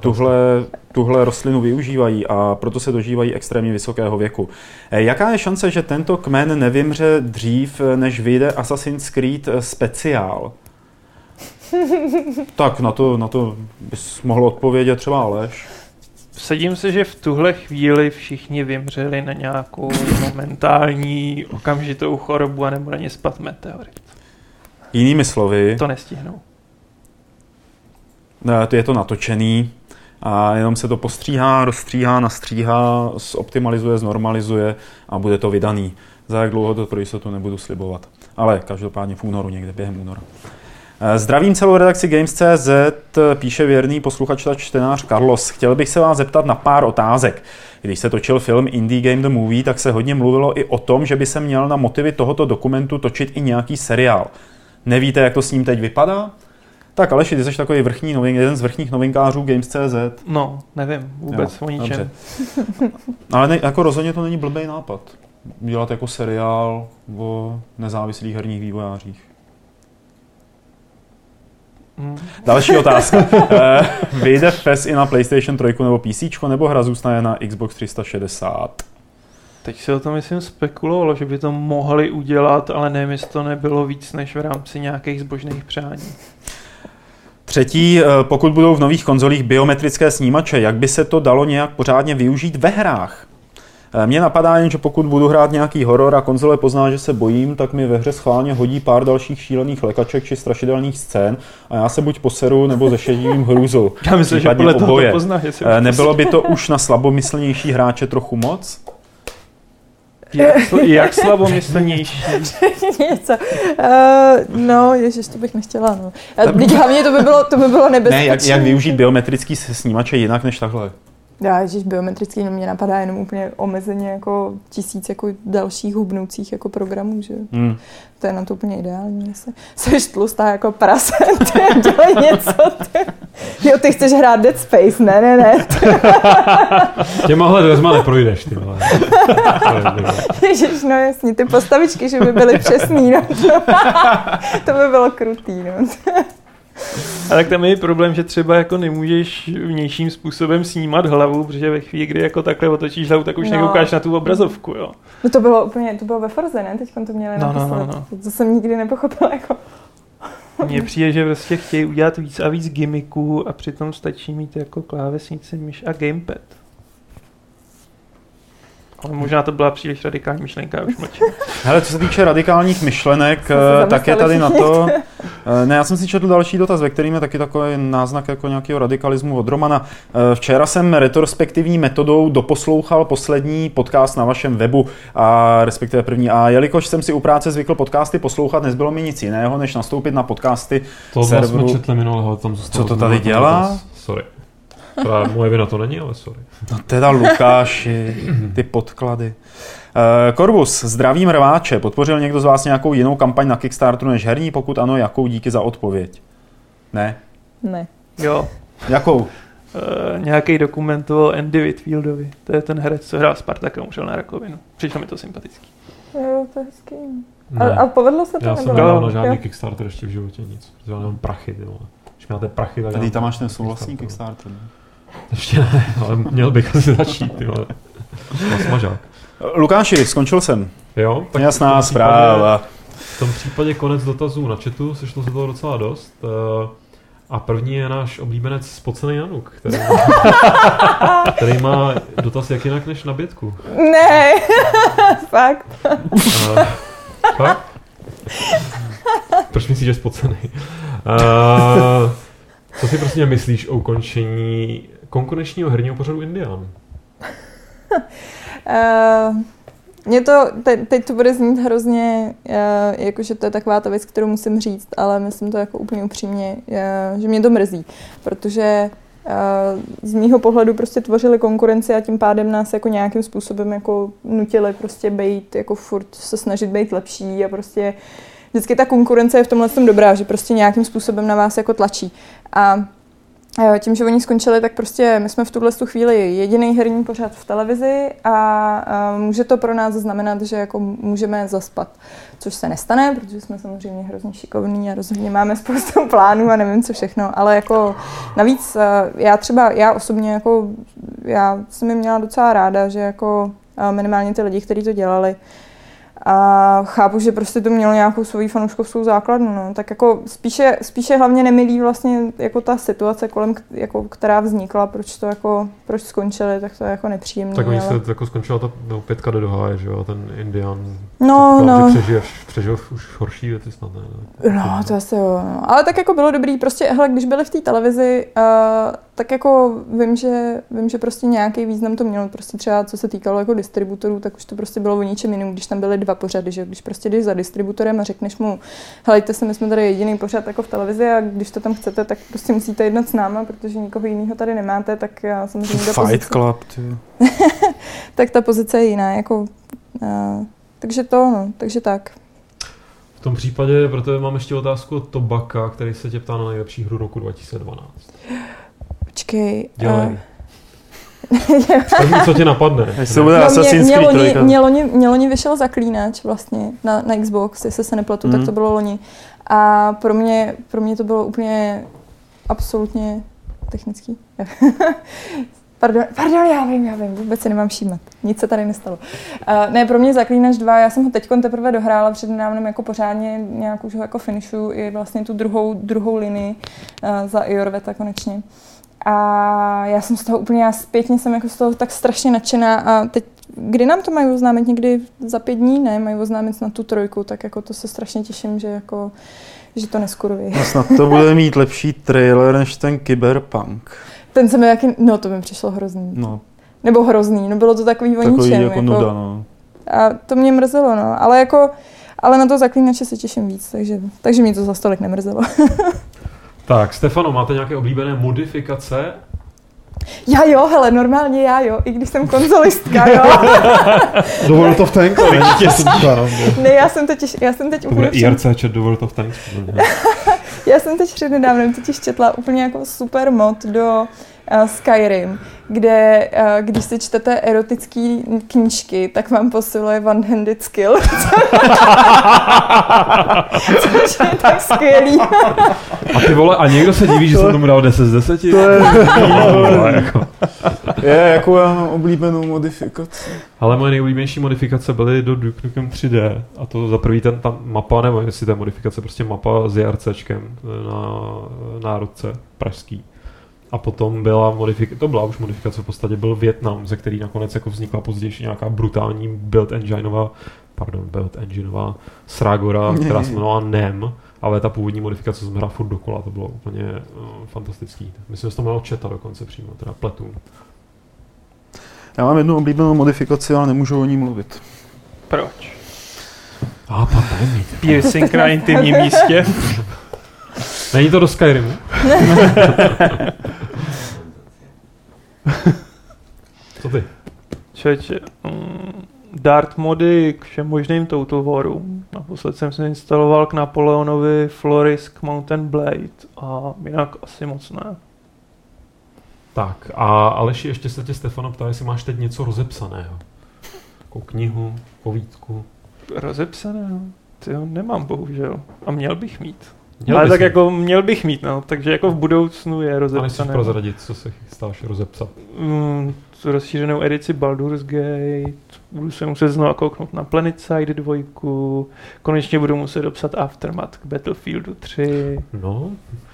tuhle, tuhle rostlinu využívají a proto se dožívají extrémně vysokého věku. E, jaká je šance, že tento kmen nevymře dřív, než vyjde Assassin's Creed speciál? tak na to, na to bys mohl odpovědět třeba Aleš. Sedím se, že v tuhle chvíli všichni vymřeli na nějakou momentální okamžitou chorobu a nebo na ně spad meteorit. Jinými slovy... To nestihnou. Eh, je to natočený a jenom se to postříhá, rozstříhá, nastříhá, zoptimalizuje, znormalizuje a bude to vydaný. Za jak dlouho to pro jistotu nebudu slibovat. Ale každopádně v únoru, někde během února. Eh, zdravím celou redakci Games.cz, píše věrný posluchač a čtenář Carlos. Chtěl bych se vás zeptat na pár otázek. Když se točil film Indie Game The Movie, tak se hodně mluvilo i o tom, že by se měl na motivy tohoto dokumentu točit i nějaký seriál. Nevíte, jak to s ním teď vypadá? Tak Aleši, ty jsi takový vrchní novin, jeden z vrchních novinkářů Games.cz. No, nevím vůbec jo, o ničem. Ale ne, jako rozhodně to není blbý nápad. Dělat jako seriál o nezávislých herních vývojářích. Hmm. Další otázka. Eh, vyjde FES i na PlayStation 3 nebo PC, nebo hra zůstane na Xbox 360? Teď se o tom, myslím, spekulovalo, že by to mohli udělat, ale nevím, jestli to nebylo víc než v rámci nějakých zbožných přání. Třetí, eh, pokud budou v nových konzolích biometrické snímače, jak by se to dalo nějak pořádně využít ve hrách? Eh, mně napadá jen, že pokud budu hrát nějaký horor a konzole pozná, že se bojím, tak mi ve hře schválně hodí pár dalších šílených lekaček či strašidelných scén a já se buď poseru nebo zešedím hrůzou. Já myslím, že podle toho to pozná, eh, Nebylo by to už na slabomyslnější hráče trochu moc? Jak, jak slabomyslnější? Něco. Uh, no, ježiš, to bych nechtěla. No. Teď hlavně to by bylo, to by bylo nebezpečné. Ne, jak, jak využít biometrický snímače jinak než takhle? Já, ježiš, biometrický, no mě napadá jenom úplně omezeně jako tisíc jako dalších hubnoucích jako programů, že hmm. To je na to úplně ideální. Jsi, jsi tlustá jako prase, ty dělej něco. Ty. Jo, ty chceš hrát Dead Space, ne, ne, ne. Těmahle dveřma neprojdeš, ty vole. Ježiš, no jasně, ty postavičky, že by byly přesný, no. to by bylo krutý, no. A tak tam je problém, že třeba jako nemůžeš vnějším způsobem snímat hlavu, protože ve chvíli, kdy jako takhle otočíš hlavu, tak už no. nekoukáš na tu obrazovku, jo. No to bylo úplně, to bylo ve Forze, ne? Teď to měli no, no, no, no. To jsem nikdy nepochopila, jako. Mně přijde, že prostě chtějí udělat víc a víc gimmicků a přitom stačí mít jako klávesnici, myš a gamepad. Ale možná to byla příliš radikální myšlenka, už mlčím. Hele, co se týče radikálních myšlenek, tak je tady na to... Eh, ne, já jsem si četl další dotaz, ve kterým je taky takový náznak jako nějakého radikalismu od Romana. Eh, včera jsem retrospektivní metodou doposlouchal poslední podcast na vašem webu, a respektive první. A jelikož jsem si u práce zvykl podcasty poslouchat, nezbylo mi nic jiného, než nastoupit na podcasty to serveru. To jsme četli minulého, tam Co to tady dělá? Sorry. Teda moje vina to není, ale sorry. No teda Lukáši, ty podklady. Uh, Korbus, zdravím rváče. Podpořil někdo z vás nějakou jinou kampaň na Kickstarteru než herní? Pokud ano, jakou? Díky za odpověď. Ne? Ne. Jo. Jakou? Uh, nějaký dokument o Andy Whitfieldovi. To je ten herec, co hrál Spartaka, umřel na rakovinu. Přišlo mi to sympatický. Jo, to je hezký. Ne. A, a povedlo se to? Já jsem nebo nedal ne? na žádný Jo. Kickstarter ještě v životě nic. protože Já nemám prachy, ty vole. Když máte prachy, tak Tady já- tam máš ten souhlasný Kickstarter. ne? Ještě ne, ale měl bych asi začít, ty vole. Smažák. Lukáši, skončil jsem. Jo, tak Jasná zpráva. V tom případě konec dotazů na chatu, sešlo se toho docela dost. eh, A první je náš oblíbenec Spocený Januk, který má, který má dotaz jak jinak než na bětku. Ne, fakt. Uh, fakt? Proč myslíš, že spocený? Uh, co si prostě myslíš o ukončení konkurenčního herního pořadu Indian? Uh, mě to, te, teď to bude znít hrozně, uh, jakože to je taková ta věc, kterou musím říct, ale myslím to jako úplně upřímně, uh, že mě to mrzí, protože uh, z mýho pohledu prostě tvořili konkurenci a tím pádem nás jako nějakým způsobem jako nutili prostě být, jako furt se snažit být lepší a prostě vždycky ta konkurence je v tomhle tom dobrá, že prostě nějakým způsobem na vás jako tlačí. A tím, že oni skončili, tak prostě my jsme v tuhle tu chvíli jediný herní pořad v televizi a, a může to pro nás znamenat, že jako můžeme zaspat, což se nestane, protože jsme samozřejmě hrozně šikovní a rozhodně máme spoustu plánů a nevím co všechno, ale jako navíc eh, já třeba, já osobně jako, já jsem je měla docela ráda, že jako eh, minimálně ty lidi, kteří to dělali, a chápu, že prostě to mělo nějakou svoji fanouškovskou základnu, no. tak jako spíše, spíše hlavně nemilí vlastně jako ta situace kolem, jako, která vznikla, proč to jako, proč skončili, tak to je jako nepříjemné. Tak oni ale... se jako skončila ta no, pětka do doháje, že jo, ten Indian. No, předpokládám, no. Že přežil, přežil už horší věci snad, ne? No, to asi jo. No. Ale tak jako bylo dobrý, prostě, hele, když byli v té televizi, uh, tak jako vím, že, vím, že prostě nějaký význam to mělo, prostě třeba co se týkalo jako distributorů, tak už to prostě bylo o ničem jiném, když tam byly dva pořady, že když prostě jdeš za distributorem a řekneš mu, helejte se, my jsme tady jediný pořad jako v televizi a když to tam chcete, tak prostě musíte jednat s náma, protože nikoho jiného tady nemáte, tak já samozřejmě Fight pozice, Club, ty. tak ta pozice je jiná, jako, uh, takže to, no, takže tak. V tom případě, protože mám ještě otázku od Tobaka, který se tě ptá na nejlepší hru roku 2012. Počkej. Dělej. eh, První, co tě napadne. Jestli bude No, mě, mě, loni, 3. mě, loni, mě loni vyšel zaklínač vlastně na, na Xbox, jestli se nepletu, Mhm. tak to bylo loni. A pro mě, pro mě to bylo úplně absolutně technický. Pardon, pardon, já vím, já vím, vůbec si nemám všímat. Nic se tady nestalo. Uh, ne, pro mě Zaklínač 2, já jsem ho teď teprve dohrála před nedávnem jako pořádně, nějak už ho jako finishu i vlastně tu druhou, druhou linii uh, za Iorveta konečně. A já jsem z toho úplně, já zpětně jsem jako z toho tak strašně nadšená a teď, kdy nám to mají oznámit? Někdy za pět dní, ne? Mají oznámit na tu trojku, tak jako to se strašně těším, že jako že to neskurují. No snad to bude mít lepší trailer než ten Cyberpunk. Ten se mi jaký, no to mi přišlo hrozný. No, Nebo hrozný, no bylo to takový o takový ničem, jako nuda, no. A to mě mrzelo, no. Ale jako, ale na to zaklínače se těším víc, takže, takže mě to za stolik nemrzelo. Tak, Stefano, máte nějaké oblíbené modifikace? já jo, hele, normálně já jo, i když jsem konzolistka, jo. Do World of Tanks? ne, já jsem teď, já jsem teď To bude úplně před, IRC chat do World of Tanks. podle mě. já jsem teď přednedávnem totiž četla úplně jako super mod do uh, Skyrim, kde uh, když si čtete erotické knížky, tak vám posiluje one-handed skill. Což je tak skvělý. A ty vole, a někdo se diví, že jsem tomu dal 10 z 10? To je... jako. Je, jako já mám oblíbenou modifikaci. Ale moje nejoblíbenější modifikace byly do Duke Nukem 3D. A to za prvý ten ta mapa, nebo jestli ta modifikace, prostě mapa s JRCčkem na národce pražský. A potom byla modifikace, to byla už modifikace, v podstatě byl Vietnam, ze který nakonec jako vznikla později nějaká brutální build engineová, pardon, build engineová Sragora, která se jmenovala NEM, ale ta původní modifikace jsem hrál furt dokola, to bylo úplně uh, fantastický. Myslím, že se to jmenovalo Četa dokonce přímo, teda Platoon. Já mám jednu oblíbenou modifikaci, ale nemůžu o ní mluvit. Proč? A patent. Piercing na intimním místě. Není to do Skyrimu? Co ty? Člověče, mm, Dart mody k všem možným Total Warům. Naposled jsem si instaloval k Napoleonovi Florisk Mountain Blade a jinak asi moc ne. Tak a Aleši, ještě se tě Stefano ptá, jestli máš teď něco rozepsaného. Jako knihu, povídku. Rozepsané, no. Ty jo, nemám bohužel. A měl bych mít. Měl Ale tak mít. jako měl bych mít, no. Takže jako v budoucnu je rozepsané. prozradit, co se chystáš rozepsat. Mm, tu rozšířenou edici Baldur's Gate, budu se muset znovu kouknout na Planetside 2, konečně budu muset dopsat Aftermath k Battlefieldu 3. No,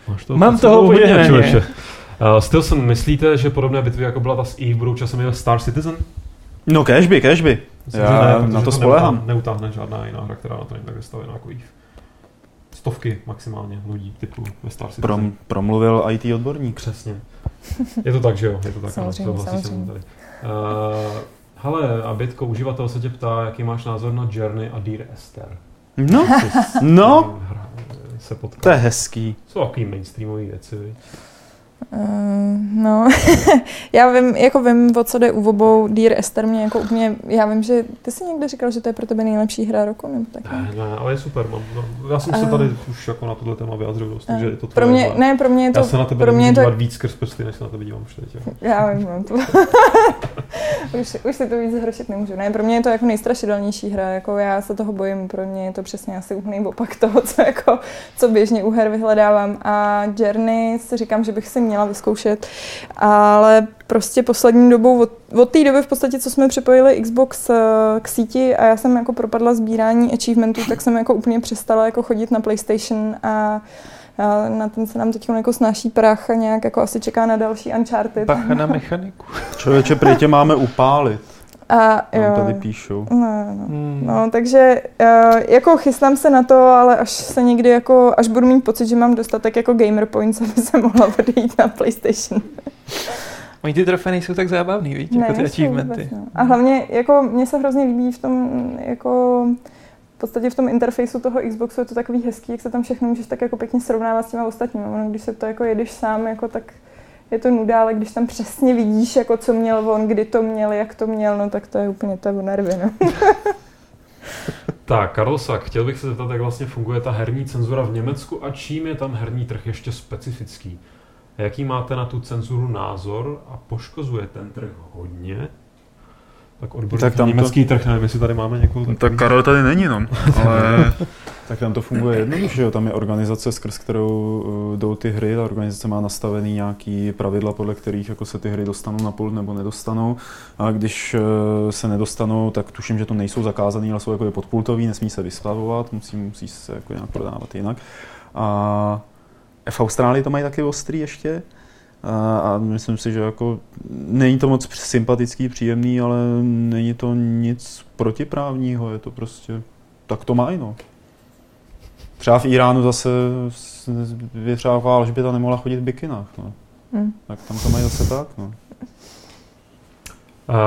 máš to Mám toho člověče. Uh, Stilson, myslíte, že podobné bitvy, jako byla ta s Eve, budou časem i Star Citizen? No cashby, cashby. Já ne, na to neutáhne- spolehám. Neutáhne žádná jiná hra, která na to není tak vystavená jako Eve. Stovky maximálně lidí typu ve Star Citizen. Prom, promluvil IT odborník. Přesně. Je to tak, že jo? Je to tak, Samozřejmě, ano, samozřejmě. tady. Uh, hele, a Bitko, uživatel se tě ptá, jaký máš názor na Journey a Dear Esther. No, no, se potkal. to je hezký. Jsou takový mainstreamový věci, viď? Uh, no, já vím, jako vím, o co jde u obou. Dear Esther mě jako úplně, já vím, že ty jsi někde říkal, že to je pro tebe nejlepší hra roku, nebo tak? Ne, ne, ale je super. Mám, no, já jsem se A- tady už jako na tohle téma vyjadřil dost, A takže je to Pro tvoje mě, hra. ne, pro mě je to, Já se na tebe pro mě to, dívat víc skrz prsty, než se na tebe dívám už teď. Jo. já vím, no, to, už, už si to víc zhoršit nemůžu. Ne, pro mě je to jako nejstrašidelnější hra, jako já se toho bojím, pro mě je to přesně asi úplný opak toho, co, jako, co běžně u her vyhledávám. A Journey si říkám, že bych si měla vyzkoušet, ale prostě poslední dobou, od, od té doby v podstatě, co jsme připojili Xbox eh, k síti a já jsem jako propadla sbírání achievementů, tak jsem jako úplně přestala jako chodit na PlayStation a a na ten se nám teď jako snáší prach a nějak jako asi čeká na další Uncharted. Bacha na mechaniku. Člověče, prý tě máme upálit. A Nám jo, tady píšou. no, no. Hmm. No, takže uh, jako chystám se na to, ale až se někdy jako, až budu mít pocit, že mám dostatek jako gamer points, aby se mohla odejít na PlayStation. Oni ty trofeje nejsou tak zábavný, víš, jako ty achievementy. vůbec, no. A hlavně jako mně se hrozně líbí v tom jako podstatě v tom interfejsu toho Xboxu je to takový hezký, jak se tam všechno můžeš tak jako pěkně srovnávat s těma ostatními. Ono, když se to jako jedeš sám, jako tak je to nuda, ale když tam přesně vidíš, jako co měl on, kdy to měl, jak to měl, no tak to je úplně to je nervy, no. Tak, Karlsak, chtěl bych se zeptat, jak vlastně funguje ta herní cenzura v Německu a čím je tam herní trh ještě specifický. Jaký máte na tu cenzuru názor a poškozuje ten trh hodně? Tak odborník Tak tak tam to- německý trh, nevím, jestli tady máme někoho Tak takový. Karel tady není, no. Ale tak tam to funguje jednoduše, že jo. Tam je organizace, skrz kterou uh, jdou ty hry. Ta organizace má nastavený nějaký pravidla, podle kterých jako se ty hry dostanou na pult nebo nedostanou. A když uh, se nedostanou, tak tuším, že to nejsou zakázaný, ale jsou jako podpultový, nesmí se vystavovat, musí, musí se jako nějak prodávat jinak. A v Austrálii to mají taky ostrý ještě. A, a myslím si, že jako není to moc sympatický, příjemný, ale není to nic protiprávního, je to prostě, tak to mají, no. Třeba v Iránu zase taková Alžběta nemohla chodit v bikinách, no. Hm. Tak tam to mají zase tak, no. Uh,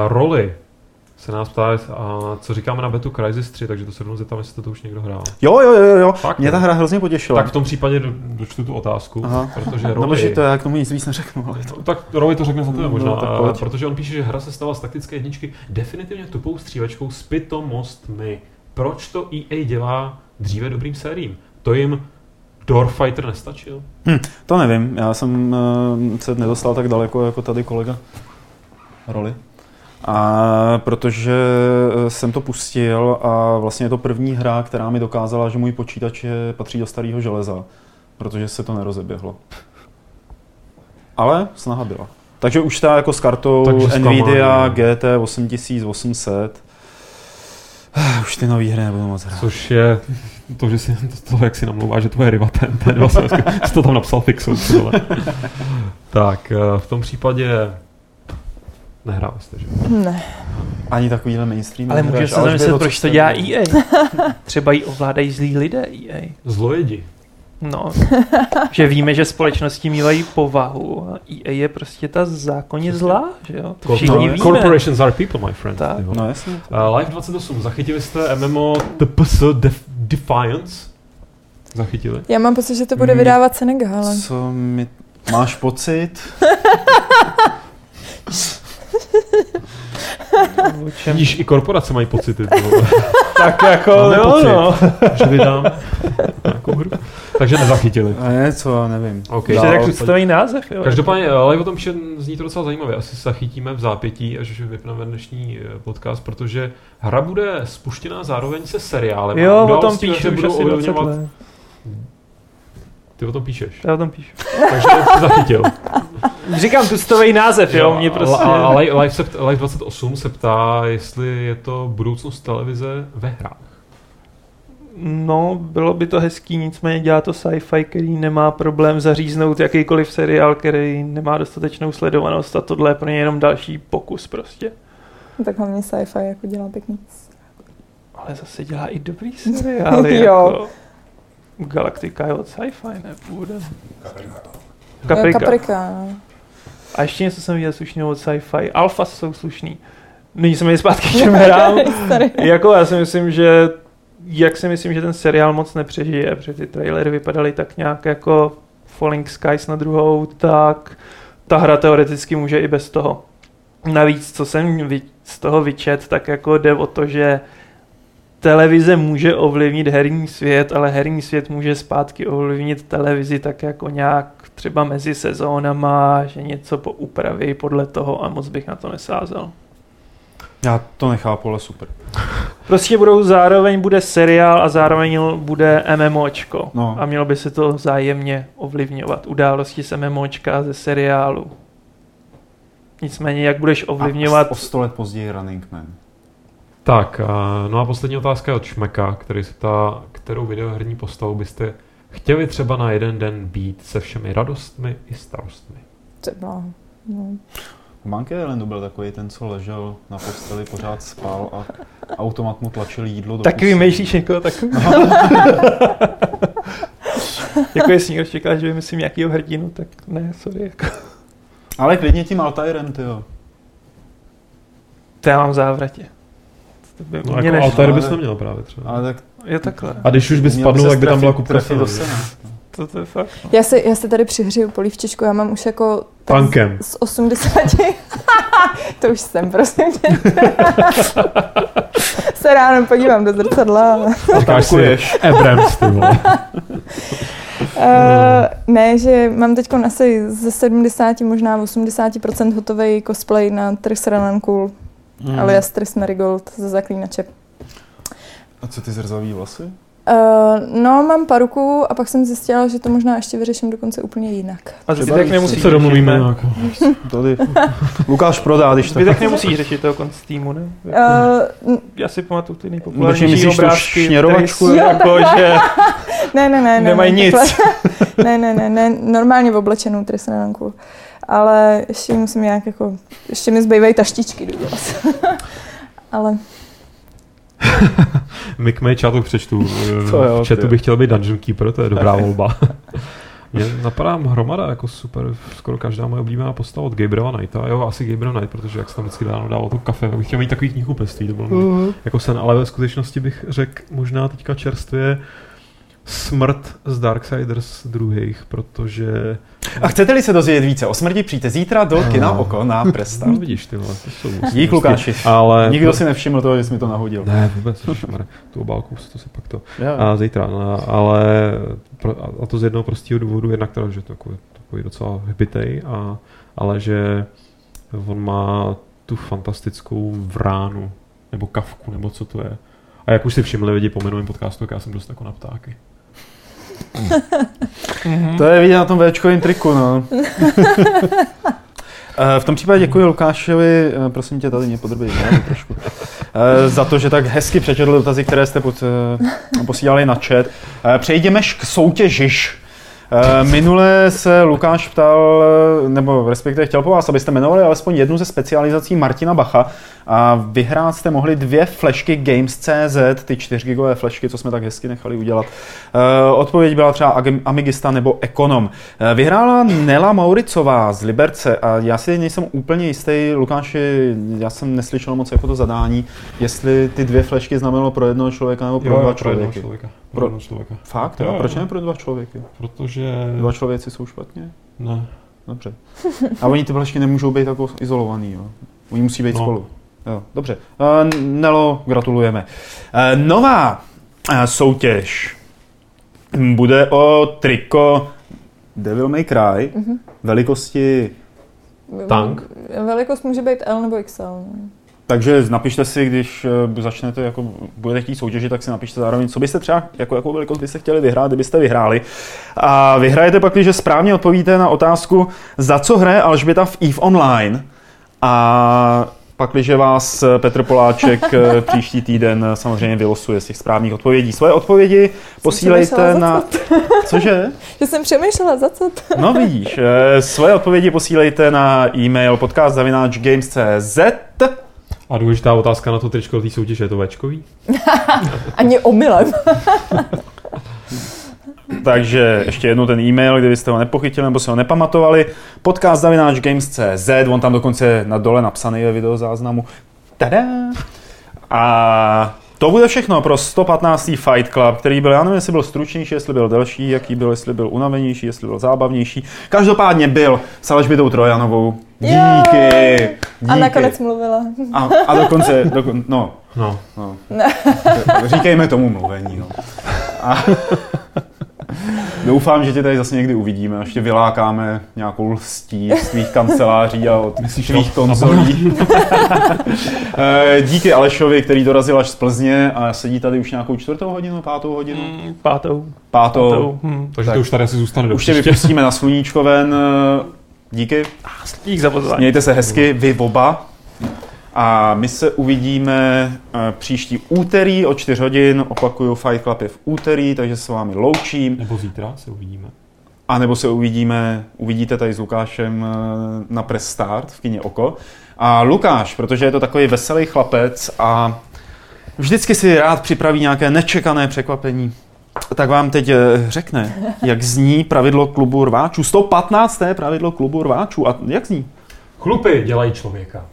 roli se nás ptá, a co říkáme na Betu Crysis 3, takže to se rovnou zeptám, jestli to už někdo hrál. Jo, jo, jo, jo, Fakt, mě jo? ta hra hrozně potěšila. Tak v tom případě do, dočtu tu otázku, Aha. protože No, roli... bože, to já k tomu nic víc neřeknu, ale to... Tak Roy to řekne za tebe No, možná, tak a- pojď. protože on píše, že hra se stala z taktické jedničky definitivně tupou střílečkou s pitomostmi. Proč to EA dělá dříve dobrým sériím? To jim Doorfighter nestačil? To nevím, já jsem uh, se nedostal tak daleko jako tady kolega roli. A protože eh, jsem to pustil a vlastně je to první hra, která mi dokázala, že můj počítač je, patří do starého železa, protože se to nerozeběhlo. Ale snaha byla. Takže už ta jako s kartou Takže Nvidia GT 8800 už ty nový hry nebudu moc hrát. Což je to, že si to, to jak si namlouvá, že tvoje rivatem, ten vlastně, jsi to tam napsal fixou. vole. tak, eh, v tom případě nehráli jste, že? Ne. Ani takovýhle mainstream. Ale můžeš se zamyslet, proč to dělá EA. Třeba jí ovládají zlí lidé EA. Zlojedi. No, že víme, že společnosti mývají povahu a EA je prostě ta zákonně zlá, že jo? To všichni Corpor- víme. Corporations are people, my friend. Tak. No jasně. Uh, Live 28, zachytili jste MMO TPS Def- Defiance? Zachytili? Já mám pocit, že to bude Mm. vydávat Senegal. Co mi... Máš pocit? Čem? Vidíš, i korporace mají pocity. ty vole. Tak jako, Máme jo, pocit. no. že vydám nějakou hru. Takže nezachytili. A něco, nevím. OK. Ještě Dál, tak představený název, jo. Každopádně, ale o tom píše, zní to docela zajímavě. Asi se zachytíme v zápětí, až vypneme dnešní eh, podcast, protože hra bude spuštěná zároveň se seriálem. Jo, o tom píšu budou asi 20 ovlivňovat- let. Ty o tom píšeš. Já o tom píšu. Takže to zachytil. Říkám tustový název, jo, mě prostě... A, a Live, se ptá, Live 28 se ptá, jestli je to budoucnost televize ve hrách. No, bylo by to hezký, nicméně dělá to sci-fi, který nemá problém zaříznout jakýkoliv seriál, který nemá dostatečnou sledovanost a tohle je pro ně jenom další pokus prostě. Tak hlavně sci-fi jako dělá pěkný. Ale zase dělá i dobrý seriály, Jo. jako... Galaktika je od sci-fi, ne? Původem. Kaprika. Kaprika. no. A ještě něco jsem viděl slušného od sci-fi. Alpha jsou slušný. Nyní jsem je zpátky k těm hrám. Jako já si myslím, že jak si myslím, že ten seriál moc nepřežije, protože ty trailery vypadaly tak nějak jako Falling Skies na druhou, tak ta hra teoreticky může i bez toho. Navíc, co jsem z toho vyčet, tak jako jde o to, že televize může ovlivnit herní svět, ale herní svět může zpátky ovlivnit televizi tak jako nějak třeba mezi sezónama, že něco poupraví podle toho a moc bych na to nesázel. Já to nechápu, ale super. Prostě budou zároveň bude seriál a zároveň bude MMOčko. No. A mělo by se to vzájemně ovlivňovat. Události z MMOčka ze seriálu. Nicméně, jak budeš ovlivňovat... A o sto let později Running Man. Tak, a, no a poslední otázka je od Šmeka, který se ptá, kterou videoherní postavu byste chtěli třeba na jeden den být se všemi radostmi i starostmi. Třeba. No. U Monkey Islandu byl takový ten, co ležel na posteli, pořád spal a automat mu tlačil jídlo do Taky pusy. vymýšlíš někoho takový. jako jestli někdo čeká, že vymyslím nějakýho hrdinu, tak ne, sorry. Jako. Ale klidně tím Altairem, ty jo. To já mám v závratě. To by No jako. Altair bys neměl právě třeba. Ale tak Je takhle. A když už by spadnul, tak by tam byla kupka sena. To, to je fakt. No. Já se, já se tady přihřeju polívčičku, já mám už jako... tak Punkem. Z, z 80... to už jsem, prosím tě. se ráno podívám do zrcadla. si tankuješ. Abrams, ty vole. Uh, ne, že mám teď asi ze 70, možná 80% hotový cosplay na Triss Run Cool, Mm. alias Triss Marigold ze Zaklínače. A co ty zrzavý vlasy? Uh, no, mám paruku a pak jsem zjistila, že to možná ještě vyřeším dokonce úplně jinak. A zbytek nemusí se domluvíme. Tady. Lukáš prodá, když tak. Zbytek nemusí řešit toho konc týmu, ne? Uh, Já si pamatuju ty nejpopulárnější obrázky. šněrovačku? které jsou Jako, že ne, ne, ne, ne. Nemají ne, nic. ne, ne, ne, ne, normálně v oblečenou Run Cool. Ale ještě musím nějak jako, ještě mi zbývají taštičky dodělat. Ale Mick Mage, já to přečtu. To jo, v chatu bych chtěl být Dungeon Keeper, to je dobrá volba. Mě napadá hromada, jako super, skoro každá moje oblíbená postava od Gabriela Knighta. Jo, asi Gabriel Knight, protože jak se tam vždycky ráno dával to kafe, tak bych chtěl mít takový knihkupectví, to bylo uh-huh. jako sen, ale ve skutečnosti bych řekl možná teďka čerstvě smrt z Darksiders druhých, protože... A chcete-li se dozvědět více o smrti, přijďte zítra do kina Oko na Presta. No, vidíš, ty vole, to jsou Dík, Lukáši. Ale... Nikdo si nevšiml toho, že jsi mi to nahodil. Ne, vůbec, tu obálku, to se pak to... Jo. A zítra, no, ale a to z jednoho prostého důvodu, jednak teda, že to takový, takový docela hbitej, a, ale že on má tu fantastickou vránu, nebo kavku, nebo co to je. A jak už si všimli lidi po minulém podcastu, tak já jsem dost jako na ptáky. Mhm. To je vidět na tom Včkovém triku, no. Eh, V tom případě děkuji Lukášovi, eh, prosím tě, tady mě podrobí trošku, eh, za to, že tak hezky přečetl dotazy, které jste pod, posílali na chat. Přejdeme k soutěžiš. Eh, Minule se Lukáš ptal, nebo respektive chtěl po vás, abyste jmenovali alespoň jednu ze specializací Martina Bacha a vyhrát jste mohli dvě flešky Games.cz, ty 4 gigové flešky, co jsme tak hezky nechali udělat. Eh, Odpověď byla třeba Amigista nebo Ekonom. Eh, Vyhrála Nela Mauricová z Liberce a já si nejsem úplně jistý, Lukáši, já jsem neslyšel moc jako to zadání, jestli ty dvě flešky znamenalo pro jednoho člověka nebo pro dva jednoho člověky. člověka. Pro- jednoho člověka. Fakt? Jo, A proč ne pro dva člověky? Protože... Dva člověci jsou špatně? Ne. dobře. A oni ty vlašky nemůžou být jako izolovaný, jo. Oni musí být No. spolu. Jo, dobře. Uh, Nelo, gratulujeme. Uh, nová uh, soutěž bude o triko Devil May Cry Mhm. velikosti, Tank? Velikost může být L nebo XL. no. Takže napište si, když uh, začnete, jako budete chtít soutěžit, tak si napište zároveň, co byste třeba, jako, jakou velikost byste chtěli vyhrát, kdybyste vyhráli. A vyhrajete pak, když správně odpovíte na otázku, za co hraje Alžběta v EVE Online. A pak, když vás eh, Petr Poláček eh, příští týden eh, samozřejmě vylosuje z těch správných odpovědí. Svoje odpovědi posílejte na... Cože? Že jsem přemýšlela, za co to? No vidíš, eh, svoje odpovědi posílejte na e-mail podcast.games.cz A důležitá otázka na to tričko té soutěže, je to Včkový? Ani omylem. Takže ještě jednou ten e-mail, kdybyste ho nepochytili nebo se ho nepamatovali. Podcast.games.cz, on tam dokonce na dole napsaný je videozáznamu. Tada! A to bude všechno pro 115. Fight Club, který byl, já nevím, jestli byl stručnější, jestli byl delší, jaký byl, jestli byl unavenější, jestli byl zábavnější. Každopádně byl s Alžbětou Trojanovou. Díky! Díky. A nakonec mluvila. A, a dokonce, dokon, no, No. no. Říkejme tomu mluvení, no. A doufám, že tě tady zase někdy uvidíme, až tě vylákáme nějakou lstí z tvých kanceláří a od tvých konzolí. Eh, Díky Alešovi, který dorazil až z Plzně a sedí tady už nějakou čtvrtou hodinu, pátou hodinu, Mm, pátou. pátou. pátou. Hm. Takže Tak. to už tady asi zůstane do Už tě vypustíme na sluníčko ven. eh, Díky. Dík za pozvání. Mějte se hezky, vy oba. A my se uvidíme eh, příští úterý o 4 hodin. Opakuju, Fight Club je v úterý, takže se s vámi loučím. Nebo zítra se uvidíme. A nebo se uvidíme, uvidíte tady s Lukášem eh, na Press Start v kině Oko. A Lukáš, protože je to takový veselý chlapec a vždycky si rád připraví nějaké nečekané překvapení, tak vám teď eh, řekne, jak zní pravidlo klubu rváčů. 115. pravidlo klubu rváčů. A jak zní? Chlupy dělají člověka.